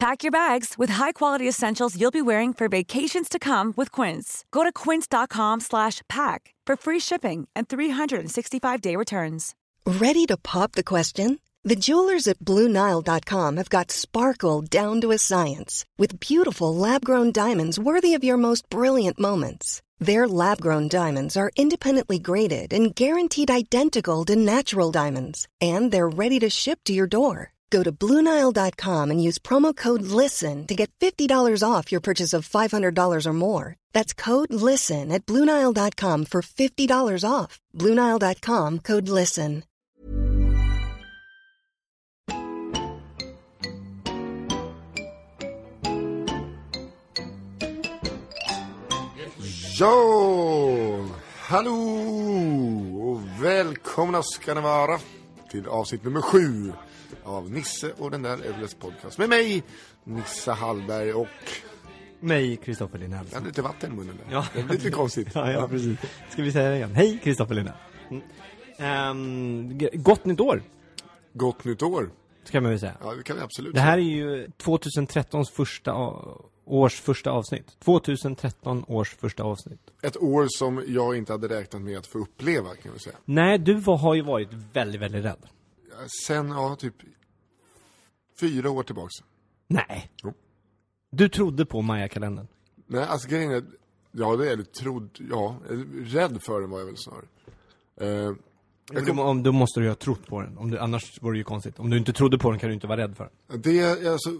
Pack your bags with high-quality essentials you'll be wearing for vacations to come with Quince. Go to quince.com/pack for free shipping and 365-day returns. Ready to pop the question? The jewelers at BlueNile.com have got sparkle down to a science with beautiful lab-grown diamonds worthy of your most brilliant moments. Their lab-grown diamonds are independently graded and guaranteed identical to natural diamonds, and they're ready to ship to your door. Go to BlueNile.com and use promo code LISTEN to get $50 off your purchase of $500 or more. That's code LISTEN at BlueNile.com for $50 off. BlueNile.com code LISTEN. Ja, hallå och ska ni vara till avsnitt nummer av Nisse och den där Evles podcast med mig, Nisse Hallberg och Mig, Kristoffer jag Linnell. hade lite vatten i munnen där. Ja. Det är lite konstigt. Ja, ja, precis. Ska vi säga det igen? Hej, Kristoffer Linnell. Mm. G- gott nytt år, Gott nytt år. ska man väl säga. Ja, det kan vi absolut Det här är säga. ju 2013s första års första avsnitt. 2013 års första avsnitt. Ett år som jag inte hade räknat med att få uppleva kan vi säga. Nej, du var, har ju varit väldigt, väldigt rädd. Sen, ja, typ fyra år tillbaks. Nej. Jo. Du trodde på Maya-kalendern. Nej, alltså grejen är, ja det är det, trodd, ja, rädd för den var jag väl snarare. Eh, Jag kom, om, då måste du ju ha trott på den. Om du, annars vore det ju konstigt. Om du inte trodde på den kan du inte vara rädd för den. Det, alltså,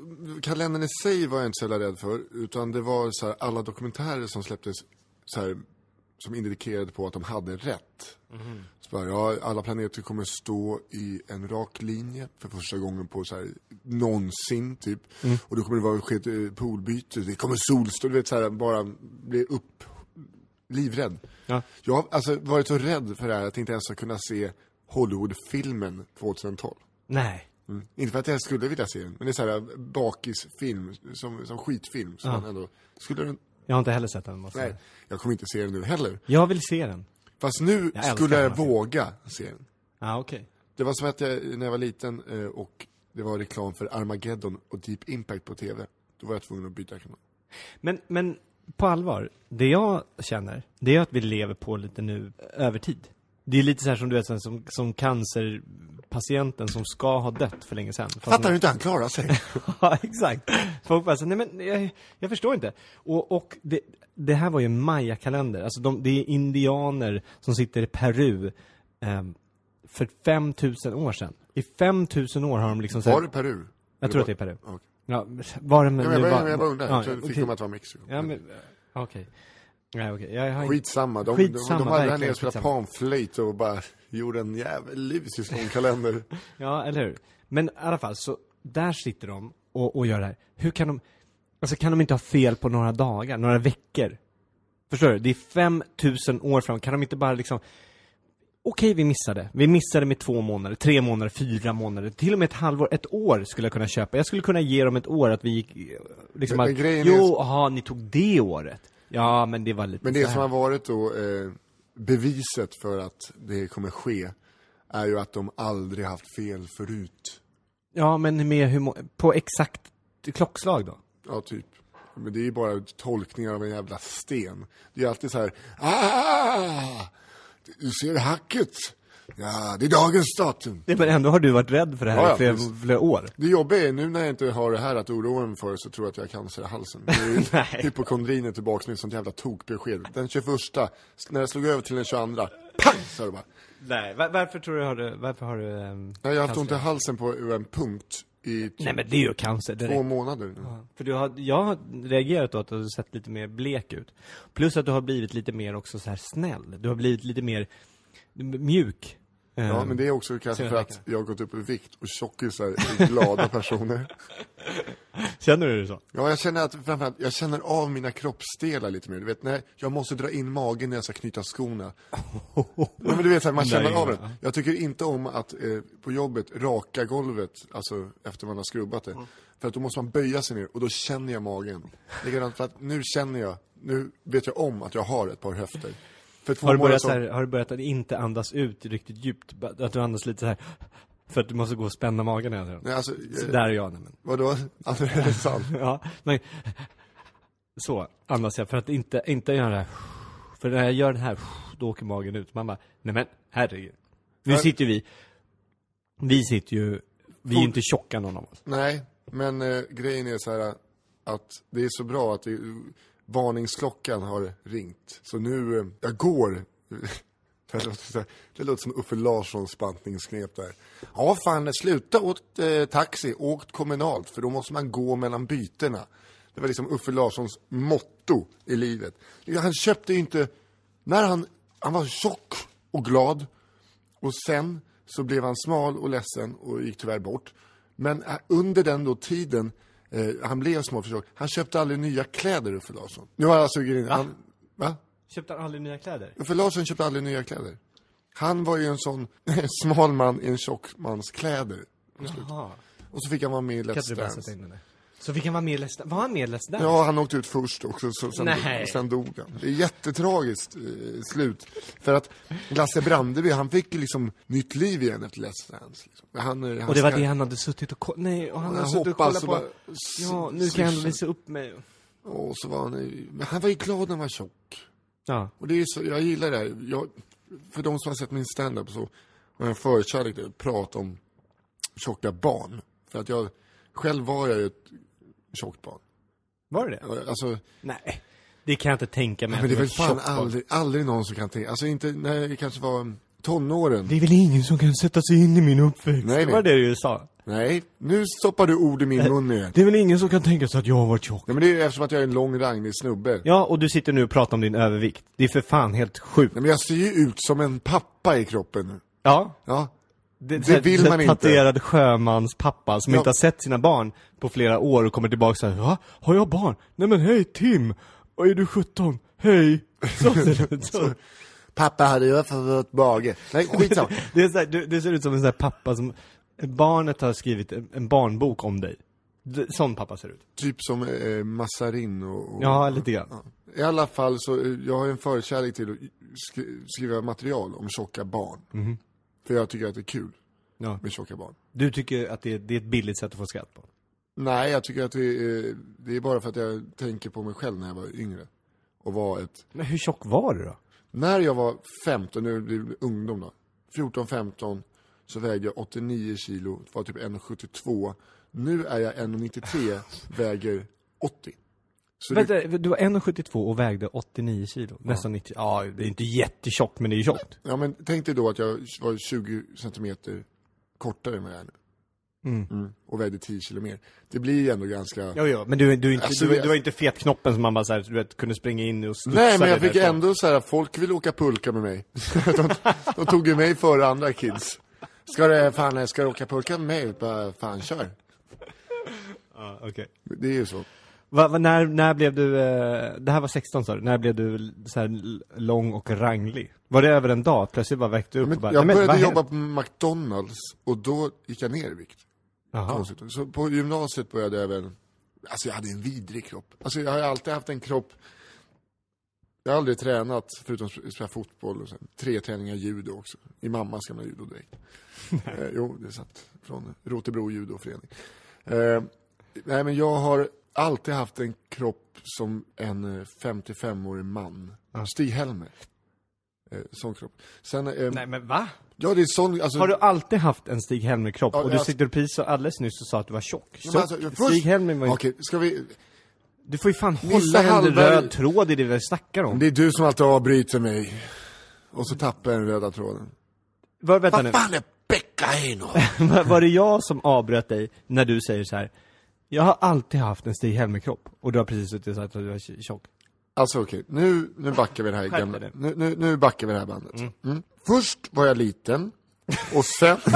kalendern i sig var jag inte så jävla rädd för, utan det var så här, alla dokumentärer som släpptes så här, som indikerade på att de hade rätt. Så bara, ja, alla planeter kommer stå i en rak linje för första gången på så här, någonsin, typ. Och då kommer det vara ske eh, polbyte, det kommer solstå, du vet så här, bara bli upp, livrädd. Ja. Jag har alltså varit så rädd för det här att inte ens ska kunna se Hollywoodfilmen 2012. Nej. Mm. Inte för att jag skulle vilja se den, men det är så här bakisfilm, som, som skitfilm. Som Ja. man ändå, skulle den, Jag har inte heller sett den, måste jag nej, jag kommer inte se den nu heller. Jag vill se den. Fast nu Jag skulle jag våga se den. Ja, ah, okej. Det var som att jag, när jag var liten eh, och det var reklam för Armageddon och Deep Impact på TV. Då var jag tvungen att byta kanal. Men, men på allvar, det jag känner, det är att vi lever på lite nu övertid. Det är lite så här som du vet, som, som cancerpatienten som ska ha dött för länge sedan. Fattar du inte han klarar sig? ja, exakt. Folk bara så, nej men jag, jag förstår inte. Och, och det, det här var ju en mayakalender. Alltså de, det är indianer som sitter i Peru ehm, för 5000 år sedan. I 5000 år har de liksom här, Var det Peru? Jag tror att det är Peru. Okej. Ja, var det Ja, men jag, bara, var- jag bara undrar, ja, jag fick okej. de att det var Mexiko. Ja men, okej. Nej okej, jag har. Skitsamma, de, Skitsamma, de, de hade verkligen nere och spelade panflöjt och bara gjorde en jävligt lång kalender. Ja, eller hur? Men i alla fall, så där sitter de och, och gör det här. Hur kan de, alltså kan de inte ha fel på några dagar, några veckor? Förstår du? Det är 5000 år fram, kan de inte bara liksom Okej, vi missade. Vi missade med två månader, tre månader, fyra månader, till och med ett halvår, ett år skulle jag kunna köpa. Jag skulle kunna ge dem ett år att vi gick, liksom Men- att, jo, aha, ni tog det året. Ja, men det var lite Men det som har varit då eh, beviset för att det kommer ske är ju att de aldrig haft fel förut. Ja, men med hur på exakt klockslag då? Ja, typ. Men det är ju bara tolkningar av en jävla sten. Det är alltid så här. Ah! Du ser hacket. Ja, det är dagens datum. Nej, men ändå har du varit rädd för det här Ja, ja, i flera, flera år. Det jobbiga är nu när jag inte har det här att oroa mig för så tror jag att jag har cancer i halsen. Nej. Hypokondrin är tillbaka med ett sånt jävla tokbesked. Den 21, när jag slog över till den 22, pang! Så det bara. Nej, var, varför tror du har du, varför har du um, Jag har haft ont i halsen på en punkt i typ Nej men det är ju cancer två direkt. månader nu. För du har, jag har reagerat då att du har sett lite mer blek ut. Plus att du har blivit lite mer också så här snäll. Du har blivit lite mer mjuk. Ja, men det är också kanske för att jag har gått upp i vikt och tjockisar är glada personer. Känner du det så? Ja, jag känner att framförallt, jag känner av mina kroppsdelar lite mer. Du vet, när jag måste dra in magen när jag ska knyta skorna. ja, men du vet, så här, man känner Nej, av det. Jag tycker inte om att eh, på jobbet raka golvet, alltså efter man har skrubbat det. För att då måste man böja sig ner och då känner jag magen. Likadant för att nu känner jag, nu vet jag om att jag har ett par höfter. För två Har du, börjat så- här, har du börjat att inte andas ut riktigt djupt? Att du andas lite så här för att du måste gå och spänna magen hela tiden? Alltså, Så där är jag, nej, men. vadå? Alltså, är det sant? Ja, men så andas jag för att inte, inte göra det här. För när jag gör det här, då åker magen ut. Man bara, nej men herregud. Nu Ja. sitter ju vi, vi sitter ju, vi är Fort- inte tjocka någon av oss. Nej, men eh, grejen är så här att det är så bra att det, varningsklockan har ringt. Så nu, eh, jag går. Det låter, det låter som Uffe Larssons bantningsknep där. Ja, fan, sluta åt eh, taxi, åkt kommunalt, för då måste man gå mellan bytena. Det var liksom Uffe Larssons motto i livet. Han köpte ju inte, när han, han var tjock och glad, och sen så blev han smal och ledsen och gick tyvärr bort. Men eh, under den då tiden, eh, han blev för tjock, han köpte aldrig nya kläder Uffe Larsson. Nu har jag alltså grejen, han, va? Köpte han aldrig nya kläder? Uffe Larsson köpte aldrig nya kläder. Han var ju en sån smal man i en tjock mans kläder. Jaha. Och så fick han vara med i Let's Dance. Så fick han vara med i Let's? Var han med i Let's Dance? Ja, han åkte ut först också, så sen, Nej. sen dog han. Det är jättetragiskt eh, slut. För att Lasse Brandeby, han fick liksom nytt liv igen efter Let's Dance. Liksom. Han, eh, han Och det var det han hade suttit och kollat, nej, och han Jag hade suttit och kollat på, bara ja, nu kan swisha. visa upp mig. Och så var han, men han var ju glad när han var tjock. Ja. Och det är så, jag gillar det här. Jag, för de som har sett min standup så har jag en förkärlek att prata om tjocka barn. För att jag, själv var jag ju ett tjockt barn. Var det det? Alltså, Nej. Det kan jag inte tänka mig. men det är väl fan aldrig, aldrig någon som kan tänka, alltså inte när jag kanske var tonåren. Det är väl ingen som kan sätta sig in i min uppväxt? Nej, det var nej. det du sa. Nej, nu stoppar du ord i min mun igen. Det är väl ingen som kan tänka sig att jag har varit tjock? Ja, men det är ju eftersom att jag är en lång ranglig snubbe. Ja, och du sitter nu och pratar om din övervikt. Det är för fan helt sjukt. Nej, men jag ser ju ut som en pappa i kroppen nu. Ja. Ja. Det, Det vill man inte. Tatuerad sjömans pappa som Ja. inte har sett sina barn på flera år och kommer tillbaka såhär, va? Har jag barn? Nej men hej Tim! Och är du 17? Hej! Så ser det ut. Så. Pappa hade jag fått bage. Nej, skitsamma. Det, är så här, det ser ut som en sån här pappa som, barnet har skrivit en, en barnbok om dig. Det- Sån pappa ser ut. typ som eh, Massarin och, och... Ja, lite grann. I alla fall så, eh, jag har en förkärlek till att sk- skriva material om tjocka barn. För jag tycker att det är kul Ja. med tjocka barn. Du tycker att det, det är ett billigt sätt att få skratt på? Nej, jag tycker att det är, det är bara för att jag tänker på mig själv när jag var yngre. Och var ett... Men hur tjock var du då? När jag var 15, nu blir det ungdom då. 14-15 så vägde jag 89 kilo, var typ 1,72. Nu är jag 1,93, väger 80. Så Vänta, du var 1,72 och vägde 89 kilo. Nästan 90. Ja, det är inte jättetjockt, men det är tjockt. ja men tänk dig då att jag var 20 centimeter kortare än vad jag är nu. Mm. Och vägde 10 kilo mer. Det blir ju ändå ganska... Jo, jo, men du, du, inte, Alltså, du, du har inte fetknoppen som man bara så här, du vet, kunde springa in och studsa Nej men jag fick ändå så här, folk vill åka pulka med mig. de, de tog ju mig före andra kids. Ska du, fan, ska du åka pulka med mig? Bara, fan kör. Ja, okej. Det är ju så. Va, va, när, när blev du, eh, det här var 16 sa du, när blev du så här lång och ranglig? Var det över en dag? Plötsligt bara väckte du upp Men och bara, jag men, började jobba på McDonalds och då gick jag ner i vikt. Konstigt. Så på gymnasiet började jag även, alltså jag hade en vidrig kropp. Alltså jag har alltid haft en kropp, jag har aldrig tränat förutom att spela fotboll och sen tre träningar judo också. I mammas gamla judodräkt. eh, jo, det är sant. Från Rotebro judoförening. Eh, nej men jag har alltid haft en kropp som en eh, 55-årig man. Stig-Helmer. Eh, sån kropp. Sen, eh, Nej men va? ja det är sån, alltså. Har du alltid haft en Stig-Helmer-kropp? Ja, och du jag- sitter precis och alldeles nyss och sa att du var tjock. Ja, tjock. alltså, först- Stig-Helmer var ju... Okej, ska vi, Du får ju fan hålla en röd tråd i det vi snackar om. Det är du som alltid avbryter mig. Och så tappar jag den röda tråden. Var, vänta nu. Vad fan är Heino? Var- Var det jag som avbröt dig när du säger så här? Jag har alltid haft en Stig-Helmer-kropp. Och du har precis suttit och sagt att du var tjock. Alltså okej, nu, nu backar vi det här gamla, nu, nu, nu backar vi det här bandet. Mm. Först var jag liten, Och sen...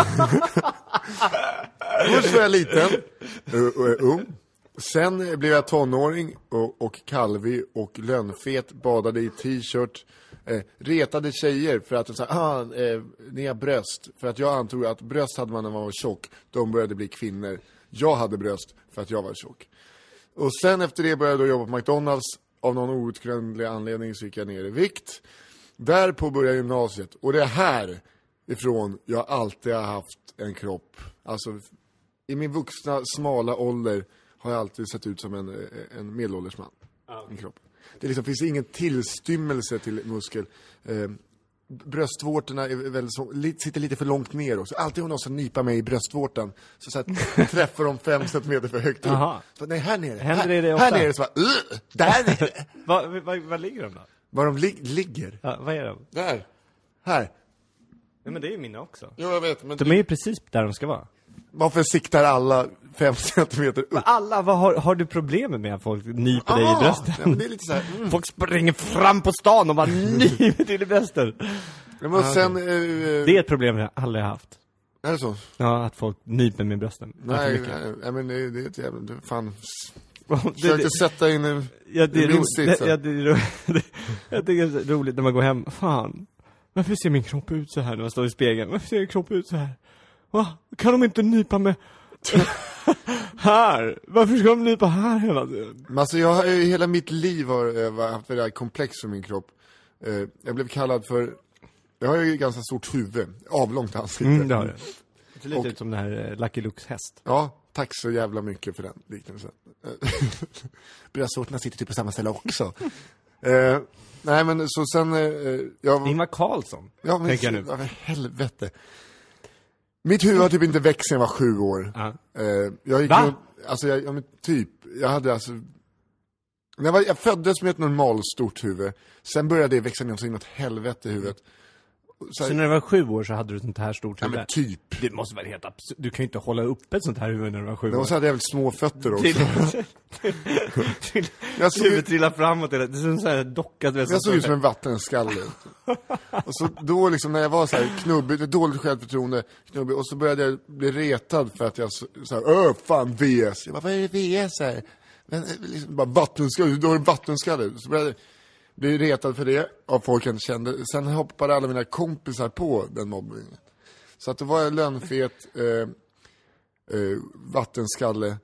Först var jag liten och, och ung. Sen blev jag tonåring och, och kalvig och lönnfet, badade i t-shirt, eh, retade tjejer för att så här, ah, eh, ni har bröst. För att jag antog att bröst hade man när man var tjock, de började bli kvinnor. Jag hade bröst för att jag var tjock. Och sen efter det började jag jobba på McDonalds. Av någon outgrundlig anledning så gick jag ner i vikt. Därpå började jag gymnasiet. Och det är här ifrån jag alltid har haft en kropp. Alltså, i min vuxna, smala ålder har jag alltid sett ut som en, en medelålders man. En kropp. Det liksom, finns ingen tillstymmelse till muskel. Eh, bröstvårtorna är väldigt så, li, sitter lite för långt ner också. Alltid om någon ska nypa mig i bröstvårtan så, så att träffar de fem centimeter för högt upp. Aha. Så, nej, här nere. Händer här, det här nere så bara, där nere. Var, var, var ligger de då? Var de lig ligger? Ja, vad är de? Där. Här. Nej men det är ju mina också. Jo, jag vet, men De är ju precis där de ska vara. Varför siktar alla fem centimeter upp? Men alla, vad har, har du problem med att folk nyper dig i Ah, brösten? ja, men det är lite så här, mm. Folk springer fram på stan och bara nyper till i brösten. Ja, men sen, eh, Det är ett problem jag aldrig haft. är det så? Ja, att folk nyper mig i brösten. Nej, nej, nej, men det, det är ett jävla, fan. Försökte sätta in en, Ja, det är, min sits ja, det är ro, det, Jag tycker det är roligt när man går hem, fan, varför ser min kropp ut så här när man står i spegeln? Varför ser min kropp ut så här? Va? Kan de inte nypa mig här? Varför ska de nypa här hela tiden? Men alltså jag har ju hela mitt liv har eh, haft det där komplex för min kropp. Eh, Jag blev kallad för, jag har ju ganska stort huvud, avlångt ansikte. Mm, det har det. Det ser lite Och- ut som den här eh, Lucky Lukes häst. Ja, tack så jävla mycket för den liknelsen. Bröstvårtorna sitter typ på samma ställe också. eh, nej men så sen, eh, jag... Ingvar Carlsson, Ja, men, tänker jag nu. Ja, helvete. Mitt huvud har typ inte växt sen jag var sju år. Ja. Eh, jag gick Va? runt, alltså jag, ja, men typ, jag hade alltså jag, var, jag föddes med ett normalstort huvud, sen började det växa ner så inåt helvete i huvudet. Så, Så när du var sju år så hade du ett sånt här stort ja, huvud? men typ. Det måste vara helt absurt. Du kan ju inte hålla uppe ett sånt här huvud när du var sju Men år. så hade jag väldigt små fötter också. Såg, huvudet trillar framåt hela Det är som en docka, jag såg ut som en vattenskalle. och så då liksom när jag var så här knubbig, dåligt självförtroende, knubbig, och så började jag bli retad för att jag så, så här, öh fan VS. Jag bara, vad är det VS här? Men, eh, liksom, bara vattenskalle, du har en vattenskalle. Så började jag bli retad för det av folk jag inte kände. Sen hoppade alla mina kompisar på den mobbningen. Så att då var jag lönnfet, eh, eh, vattenskalle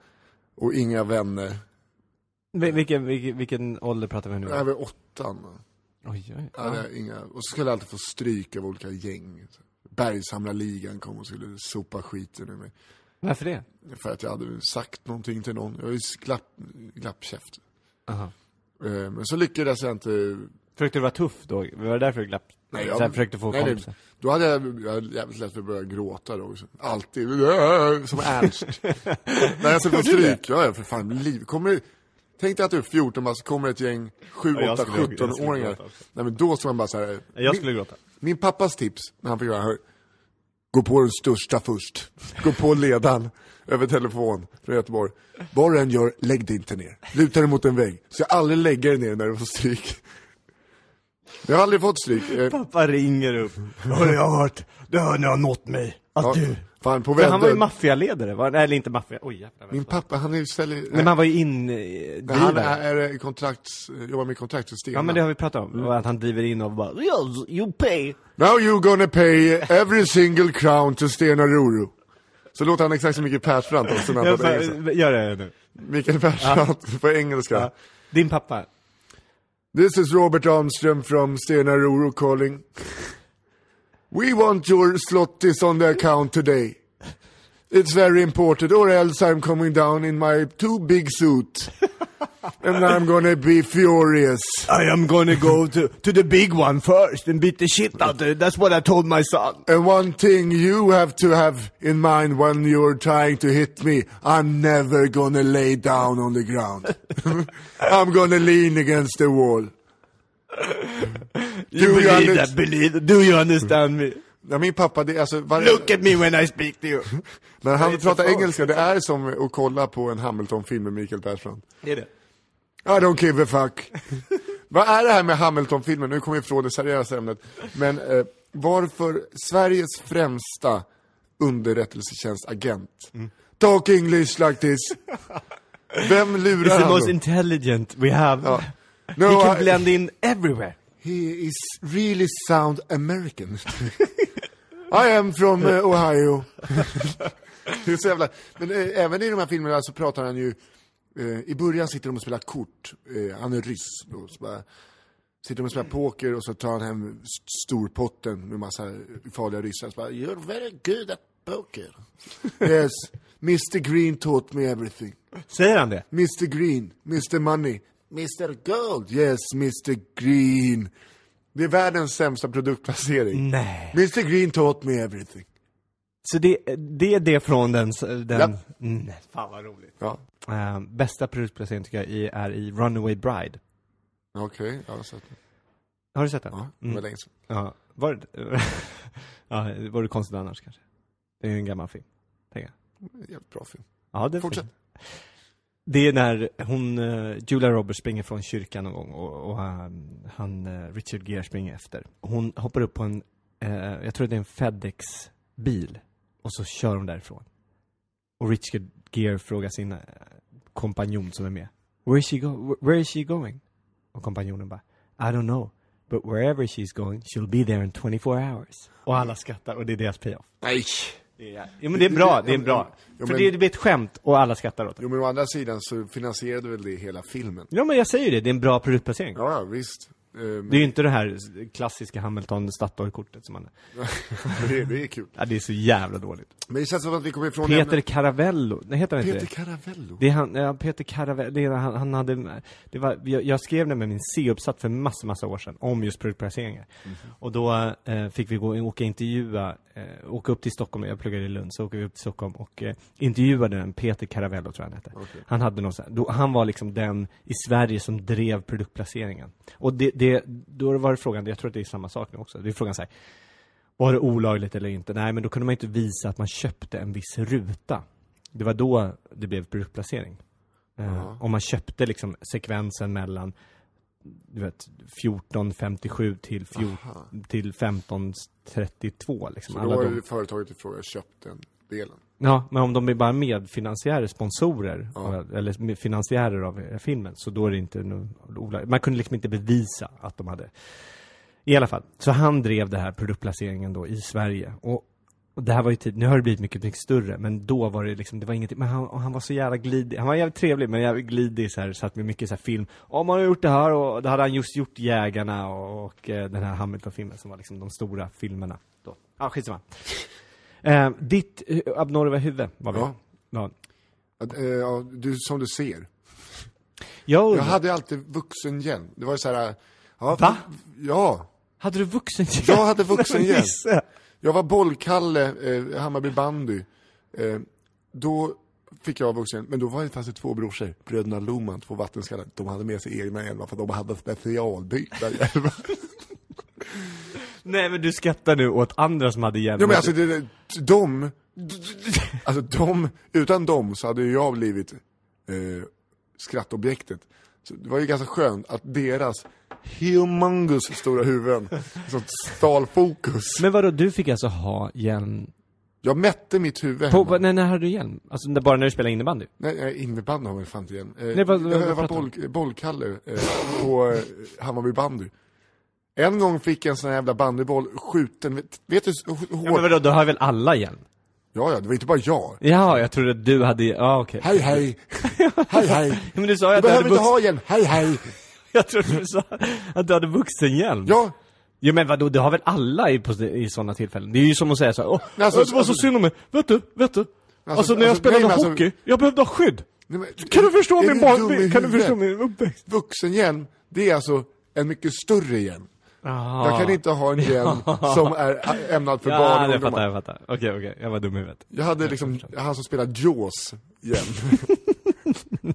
och inga vänner. Vil- Vilken, vilken, vilken ålder pratar vi nu om? Över åttan. Oj, oj. Ja. jag inga, och så skulle jag alltid få stryk av olika gäng. Bergshamrarligan kom och skulle sopa skiten ur mig. Varför det? För att jag hade sagt någonting till någon. Jag var ju glapp, glappkäft. Aha. Eh, Men så lyckades jag inte. Försökte du vara tuff då? Var det därför du glapp? Nej, så här, försökte få nej, nej. kompisar? Då hade jag, jag hade jävligt lätt för att börja gråta då också. Alltid. Som Ernst. När jag skulle få du stryk. Ja, för fan. Liv. Kommer Tänk dig att du är 14, bara så kommer ett gäng 7, Ja, jag 8, skulle- jag skulle 17-åringar. gråta också. Nej men då ska man bara så här. Jag skulle gråta. Min pappas tips när han fick hör, gå på den största först. Gå på ledaren över telefon från Göteborg. Vad du än gör, lägg dig inte ner. Luta dig mot en vägg. Så jag aldrig lägga dig ner när du får stryk. Jag har aldrig fått stryk. Eh, Pappa ringer upp. Har jag har hört, det har, har nått mig. Att ja, du... fan, på han var ju maffialedare, var, nej, eller inte maffia, oj jävlar. Min pappa, han är ju sälj... Men han var ju in... Nej, han är, är kontrakts, jobbar med kontraktsystem. Ja men det har vi pratat om, och att han driver in och bara yes, you pay. Now you're gonna pay every single crown to Stena Roro. Så låter han exakt som Mikael Persbrandt också när han pratar engelska. får, gör det nu. Mikael Persbrandt på engelska. Ja. Din pappa. This is Robert Armstrong from Stena Roro calling. We want your slotties on the account today. It's very important, or else I'm coming down in my too big suit. and I'm gonna be furious. I am gonna go to, to the big one first and beat the shit out of it. That's what I told my son. And one thing you have to have in mind when you're trying to hit me, I'm never gonna lay down on the ground. I'm gonna lean against the wall. You believe that, believe Do you understand me? Ja, min pappa, det, alltså, varje, Look at me when I speak to you. när han It's pratar engelska, det är som att kolla på en Hamilton-film med Mikael Persbrandt. Det är det. I don't give a fuck. Vad är det här med Hamilton-filmen? Nu kommer vi ifrån det seriösa ämnet. Men eh, varför Sveriges främsta underrättelsetjänstagent talk English like this. Vem lurar the han most då? intelligent we have. Ja. He No, can I- blend in everywhere. He is really sound American. I am from eh, Ohio. det är så jävla... Men eh, även i de här filmerna så pratar han ju... Eh, I början sitter de och spelar kort. Eh, han är ryss då. Så bara, sitter de och spelar poker och så tar han hem st- storpotten med massa farliga ryssar. Så bara, You're very good at poker. yes, Mr Green taught me everything. Säger han det? Mr Green, Mr Money, Mr Gold, yes Mr Green. Det är världens sämsta produktplacering. Nej. Mr Green taught me everything. Så det, det är det från den... den Ja. mm, fan vad roligt. Ja, Eh, bästa produktplacering tycker jag i- är i Runaway Bride. okej, jag har sett det. Har du sett den? Ja, det Mm. var länge sedan. Ja, var det... ja, var det konstigt annars kanske? Det är ju en gammal film, tänker jag. Jävligt bra film. Ja, det är Fortsätt. fint. Det är när hon, eh, Julia Roberts springer från kyrkan någon gång och, och han, han eh, Richard Gere springer efter. Hon hoppar upp på en, eh, jag tror det är en FedEx-bil. Och så kör hon därifrån. Och Richard Gere frågar sin eh, kompanjon som är med. Where is she, go where is she going? Och kompanjonen bara, I don't know. But wherever she's going, she'll be there in 24 hours. Och alla skrattar och det är deras payoff. Nej! Det är, ja, men det är bra, det är bra. Ja, För men- det, det blir ett skämt och alla skrattar åt det. Jo men å andra sidan så finansierade väl det hela filmen. Ja men jag säger ju det, det är en bra produktplacering. Ja, ja visst. Eh, Det är ju inte det här klassiska Hamilton Statoil-kortet som man... men det, det är kul. Ja, det är så jävla dåligt. Men det känns som att vi kommer ifrån Peter ämnet. Caravello, nej heter han inte Peter det? Caravello. Det är han, ja, Peter Caravello, det är, han, han hade, det var, jag, jag skrev med min C-uppsats för massa, massa år sedan, om just produktplaceringar. Och då eh, fick vi gå, åka intervjua, eh, åka upp till Stockholm, jag pluggade i Lund, så åkte vi upp till Stockholm och eh, intervjuade den, Peter Caravello tror jag han hette. Okej. Han hade någon sån då, han var liksom den i Sverige som drev produktplaceringen. Och det, det, då var det frågan, jag tror att det är samma sak nu också, det är frågan så här. Var det olagligt eller inte? Nej, men då kunde man inte visa att man köpte en viss ruta. Det var då det blev produktplacering. Eh, om man köpte liksom sekvensen mellan du vet, 14.57 till, 14, till 15.32 liksom. Så Alla då har de- företaget i fråga köpt den delen. Ja, men om de är bara medfinansiärer, sponsorer, Ja. eller finansiärer av eh, filmen, så då är det inte olagligt. Man kunde liksom inte bevisa att de hade... I alla fall, så han drev det här produktplaceringen då i Sverige. Och, och det här var ju tid, nu har det blivit mycket, mycket större, men då var det liksom, det var ingenting, men han, han var så jävla glidig, han var jävligt trevlig, men jävligt glidig så här, satt med mycket så här film. Om man har gjort det här, och då hade han just gjort Jägarna och, och eh, den här Hamilton-filmen som var liksom de stora filmerna då. Ja, ah, skitsamma. Eh, ditt eh, abnorma huvud var vi. Ja. Ja. Eh, ja, du, som du ser. Jag, Jag hade alltid vuxenhjälm. Det var ju så här. Ja, Va? Ja. Hade du vuxen Jag hade vuxenhjälm. Nisse. Jag var bollkalle, eh, Hammarby bandy. Eh, då fick jag vuxen, men då var det, fanns det två brorsor, bröderna Loman, två vattenskallar. De hade med sig egna hjälmar för de hade specialbyggda hjälmar. Nej men du skrattar nu åt andra som hade hjälm. ja men alltså, det, de, alltså de, utan dem så hade ju jag blivit eh, skrattobjektet. Så det var ju ganska skönt att deras humongous stora huvuden, sånt stal fokus. Men vadå, du fick alltså ha hjälm? Jag mätte mitt huvud På, hemma. när, när hade du hjälm? Alltså bara när du spelade innebandy? Nej, nej innebandy har väl fan inte igen. Eh, Nej, vad- vad- jag, vad var boll, bollkalle eh, på eh, Hammarby bandy. En gång fick jag en sån här jävla bandyboll skjuten, vet, vet du hur Ja, hårt? men vadå, då har väl alla hjälm? Ja, ja, det var inte bara jag. Ja, jag trodde att du hade, ja okej. Hej, hej! hej, hej! Men du sa ju Du att du hade behöver inte ha hjälm, hej, hej! Jag trodde du sa att du hade vuxenhjälm. Ja, Ja men vadå, det har väl alla i, på, i sådana tillfällen? Det är ju som att säga så här, åh, Alltså, det var så alltså- synd om mig, vet du, vet du? Alltså, när jag alltså, spelade nej, alltså- hockey, jag behövde ha skydd! nej, men, Kan du förstå min barn, kan du förstå min uppväxt? Vuxenhjälm, det är alltså en mycket större hjälm. Ah. Jag kan inte ha en hjälm som är ämnad för barn Ja, och jag fattar, jag fattar. Okej, okej, jag var dum i huvudet. Jag hade liksom, han som spelar Jaws hjälm.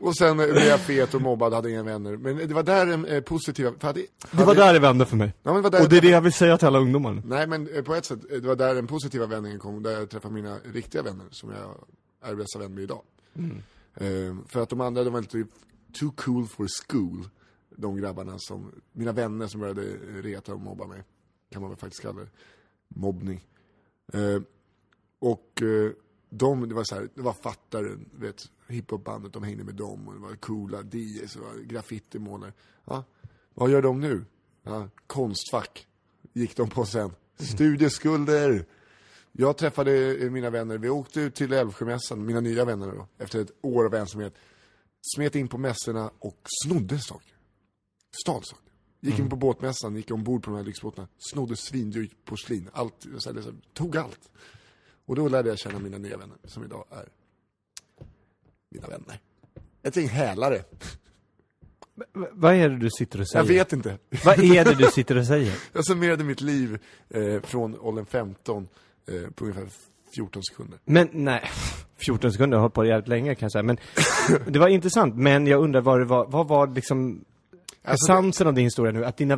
och sen blev jag fet och mobbad, hade inga vänner. Men det var där den eh, positiva, för hade, Det var där det vände för mig. Ja, det Och det är det jag vill säga till alla ungdomar. Nej men eh, på ett sätt, eh, det var där den positiva vändningen kom, där jag träffade mina riktiga vänner som jag är bästa vän med idag. Eh, för att de andra, de var lite too cool for school. De grabbarna som, mina vänner som började reta och mobba mig. kan man väl faktiskt kalla det. Mobbning. Eh, och eh, de, det var så här, det var fattaren, vet, hiphopbandet, de hängde med dem och det var coola DJs, var graffitimålare. Ja, vad gör de nu? Ja, konstfack gick de på sen. Studieskulder. Jag träffade eh, mina vänner, vi åkte ut till Älvsjömässan, mina nya vänner då, efter ett år av ensamhet. Smet in på mässorna och snodde saker. Stal saker. Gick in på båtmässan, gick ombord på de här lyxbåtarna, snodde svindyrt porslin, allt, så här, liksom, tog allt. Och då lärde jag känna mina nya vänner, som idag är mina vänner. Ett gäng hälare. V- vad är det du sitter och säger? Jag vet inte. Vad är det du sitter och säger? Jag summerade mitt liv eh, från åldern 15 eh, på ungefär 14 sekunder. Men nej, 14 sekunder, har hållit på jävligt länge kan jag säga. Men det var intressant, men jag undrar vad det var, vad var liksom Alltså, essensen av din historia nu? Att dina.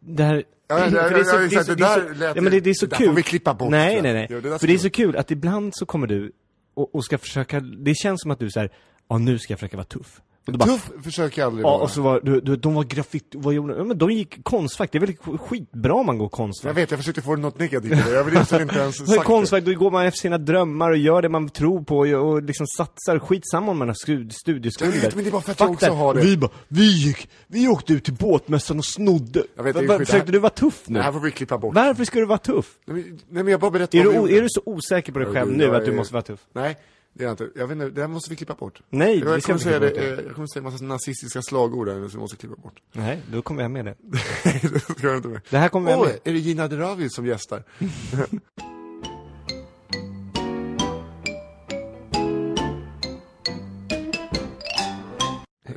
Det här... Ja, ja, det är så- ja, är exakt, så- det det är där så- lät Ja men det, det är ju- så det kul. får vi klippa bort, Nej, nej, nej. Jo, det För det är så kul att ibland så kommer du och, och ska försöka, det känns som att du säger ja nu ska jag försöka vara tuff. Och bara, Tuff försöker jag aldrig Ja, vara. och så var, du, du, de var graffiti, vad gjorde de? Men de gick konstfack, det är väl skitbra om man går Jag konstfack? vet, jag försökte få något negativt. Jag vill inte inte ens sagt det. konstfack, då går man efter sina drömmar och gör det man tror på och, och liksom satsar. Skitsamma om man har stud- studieskulder. Jag vet, men det är bara för att jag också har det. Vi bara, vi gick, vi åkte ut till båtmässan och snodde. Jag vet, Va-. Försökte här- du vara tuff nu? Det här får vi klippa bort. Varför ska du vara tuff? Nej, men, jag bara berättar Är du, är du så osäker på dig själv nu jag att du måste vara tuff? Nej, det är jag inte. Jag vet inte, det här måste vi klippa bort. Nej, jag det ska kommer säga det, eh, jag kommer säga en massa nazistiska slagord här nu som vi måste klippa bort. Nej, då kommer jag med det. det ska jag inte med. Det här kommer jag Åh, med. är det Gina Dirawi som gästar?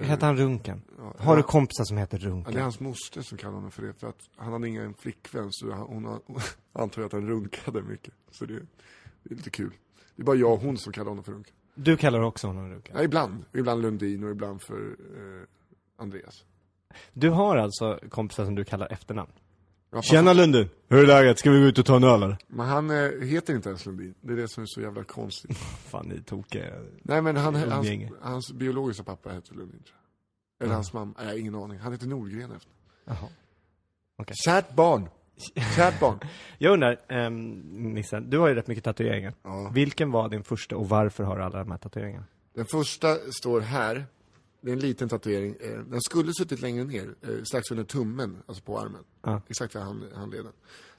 Heter han Runken? Har du kompisar som heter Ja, det är Runken? hans moster som kallar honom för det, för att han hade ingen flickvän, så hon har, antar jag att han runkade mycket. Så det, det är lite kul. Det är bara jag och hon som kallar honom för Runken. Du kallar också honom Runken? Ja, ibland. Ibland Lundin och ibland för eh, Andreas. Du har alltså kompisar som du kallar efternamn? Ja, Tjena Lundin! Hur är läget? Ska vi gå ut och ta en öl eller? Men han eh, heter inte ens Lundin. Det är det som är så jävla konstigt. Fan ni tokiga. Nej men han, hans, hans biologiska pappa heter Lundin tror jag. Eller hans mamma, nej, ingen aning. Han heter Nordgren efter. Jaha. Okej. Kärt barn. Kärt barn. Jag undrar, um, Nissen, du har ju rätt mycket tatueringar. Ja. Vilken var din första och varför har du alla de här tatueringarna? Den första står här. Det är en liten tatuering. Eh, Den skulle suttit längre ner, eh, strax under tummen, alltså på armen. Ja. Exakt vid hand, handleden.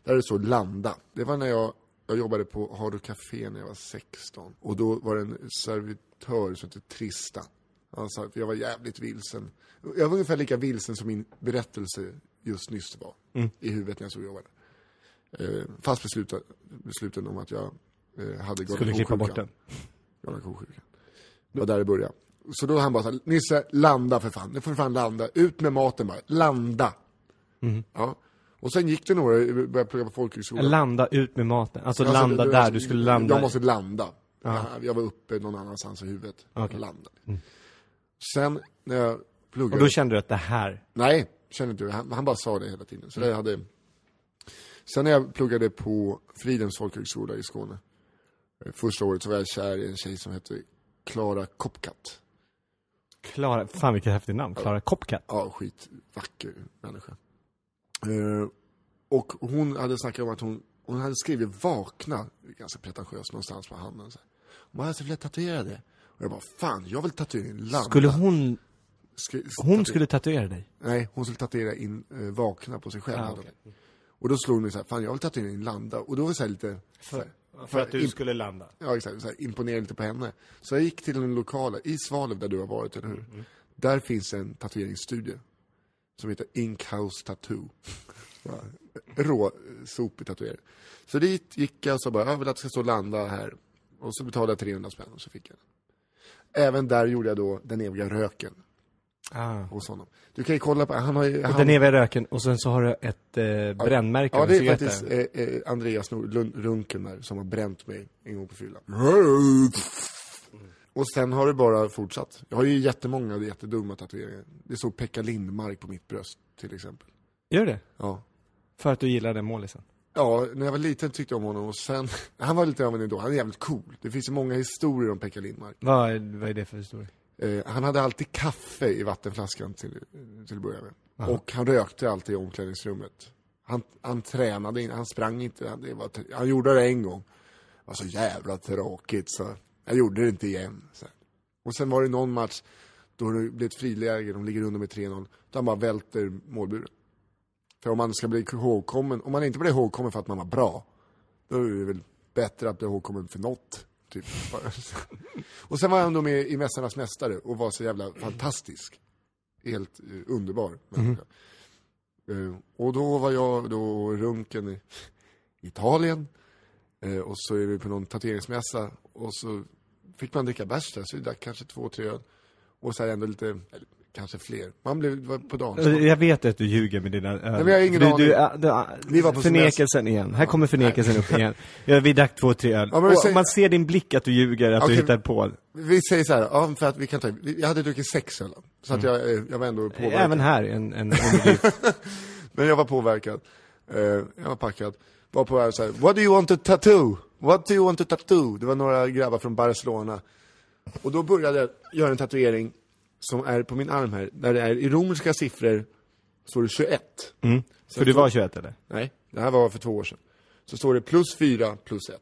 Där är det så landa. Det var när jag, jag jobbade på Hardo Café när jag var 16. Och då var det en servitör som hette Trista. Han sa att jag var jävligt vilsen. Jag var ungefär lika vilsen som min berättelse just nyss var. I huvudet när jag så jobbade. Eh, fast beslutad, besluten om att jag eh, hade galna Skulle klippa bort den. Galna ko-sjukan. Det var där det började. Så då han bara såhär, Nisse, landa för fan. Nu får du fan landa. Ut med maten bara. Landa. Mhm. Ja. Och sen gick det några, började plugga på folkhögskolan. Landa ut med maten. Alltså, Alltså, landa det- där, alltså, du skulle landa. Jag måste landa. Jag, jag var uppe någon annanstans i huvudet. Okej. Landa. Sen när jag pluggade. Och då kände du att det här, Nej, känner inte du. Han, han bara sa det hela tiden. Så det hade... Sen när jag pluggade på Fridens folkhögskola i Skåne. eh, Första året så var jag kär i en tjej som hette Klara Kopkat. Klara, fan vilket häftigt namn, Klara Copcat. Ja, skitvacker människa. Eh, och hon hade snackat om att hon, hon hade skrivit vakna, ganska pretentiöst någonstans på handen. Så här. Hon hade så velat tatuera det. Och jag bara, fan, jag vill tatuera in landa. Skulle hon, hon skulle tatuera dig? Nej, hon skulle tatuera in eh, vakna på sig själv. Ah, hon. okej. Och då slog det mig så här, fan jag vill tatuera in landa. Och då var det så här lite... För, För att du imp- skulle landa? Ja, exakt. Så här, imponera lite på henne. Så jag gick till en lokal, i Svalöv där du har varit, eller hur? Mm, Där finns en tatueringsstudio. Som heter Ink House Tattoo. Rå, sopig tatuering. Så dit gick jag och sa bara, jag vill att det ska stå landa här. Och så betalade jag 300 spänn och så fick jag den. Även där gjorde jag då den eviga röken Ah. hos honom. Du kan ju kolla på, han har ju... Och han, den eviga röken, och sen så har du ett eh, brännmärke Ja, av det är faktiskt eh, eh, Andreas Lund, Runken där, som har bränt mig en gång på fyllan. Och sen har det bara fortsatt. Jag har ju jättemånga jättedumma tatueringar. Det såg Pekka Lindmark på mitt bröst, till exempel. Gör det? Ja. För att du gillar den målisen? Ja, när jag var liten tyckte jag om honom och sen, han var lite av en idol, han är jävligt cool. Det finns ju många historier om Pekka Lindmark. Vad vad är det för historia? Eh, han hade alltid kaffe i vattenflaskan till, till att börja med. Och han rökte alltid i omklädningsrummet. Han, han tränade inte, han sprang inte, han, det var, han gjorde det en gång. Det var så jävla tråkigt så jag gjorde det inte igen. Så. Och sen var det någon match då det blev ett friläge, de ligger under med 3-0. Då han bara välter målburen. För om man ska bli ihågkommen, om man inte blir ihågkommen för att man var bra, då är det väl bättre att bli ihågkommen för något. Typ. och sen var han då med i Mästarnas Mästare och var så jävla fantastisk. Helt eh, underbar människa. Eh, och då var jag då runken i Italien. Eh, och så är vi på någon tatueringsmässa och så fick man dricka bärs där, så vi drack kanske två, tre öl. Och så här ändå lite, kanske fler. Man blev på dagen. Jag vet att du ljuger med dina öl. men jag har ingen du, aning. du, äh, du, Vi var på Förnekelsen igen. Här kommer förnekelsen upp igen. Ja, vi drack två, tre öl. Ja, säger- man ser din blick att du ljuger, att Okej. du hittar på. Vi säger så här, ja, för att vi kan ta, jag hade druckit sex öl. Så att jag, eh, jag var ändå påverkad. Mm. Även här, en, en. Men jag var påverkad. Eh, jag var packad. Var på väg såhär, what do you want to tattoo? What do you want to tattoo? Det var några grabbar från Barcelona. Och då började jag göra en tatuering som är på min arm här, där det är i romerska siffror, står det 21. Mm. Så För då- var 21 eller? Nej, det här var för två år sedan. Så står det plus 4 plus 1.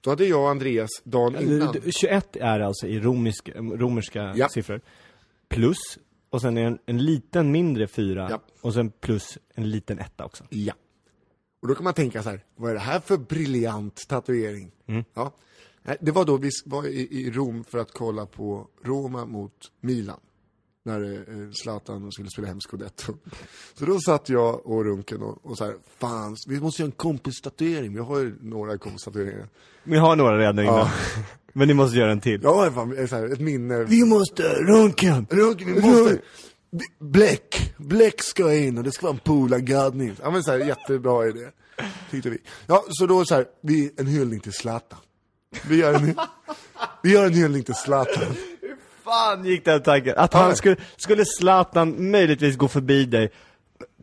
Då hade jag och Andreas dagen innan. Du- du- 21 är alltså i romisk, romerska Ja. siffror. Plus, och sen är en, en liten mindre fyra, Ja. och sen plus en liten etta också. Ja. Och då kan man tänka så här, vad är det här för briljant tatuering? Ja. Det var då vi var i, i Rom för att kolla på Roma mot Milan. När eh, Zlatan skulle spela hem Scudetto. Så då satt jag och Runken och, och så här, fan, vi måste göra en kompistatuering. Vi har ju några kompistatueringar. Vi har några redan innan. Ja. Men ni måste göra en till. Ja, fan, så här, ett minne. Vi måste, Runken! Runken, vi måste... Bläck, Bläck ska in och det ska vara en polargaddning. Ja men så här, jättebra idé. Tyckte vi. Ja, så då så här, vi, en hyllning till Zlatan. Vi gör en, vi gör en hyllning till Zlatan. fan gick den tanken? Att han skulle, skulle Zlatan möjligtvis gå förbi dig.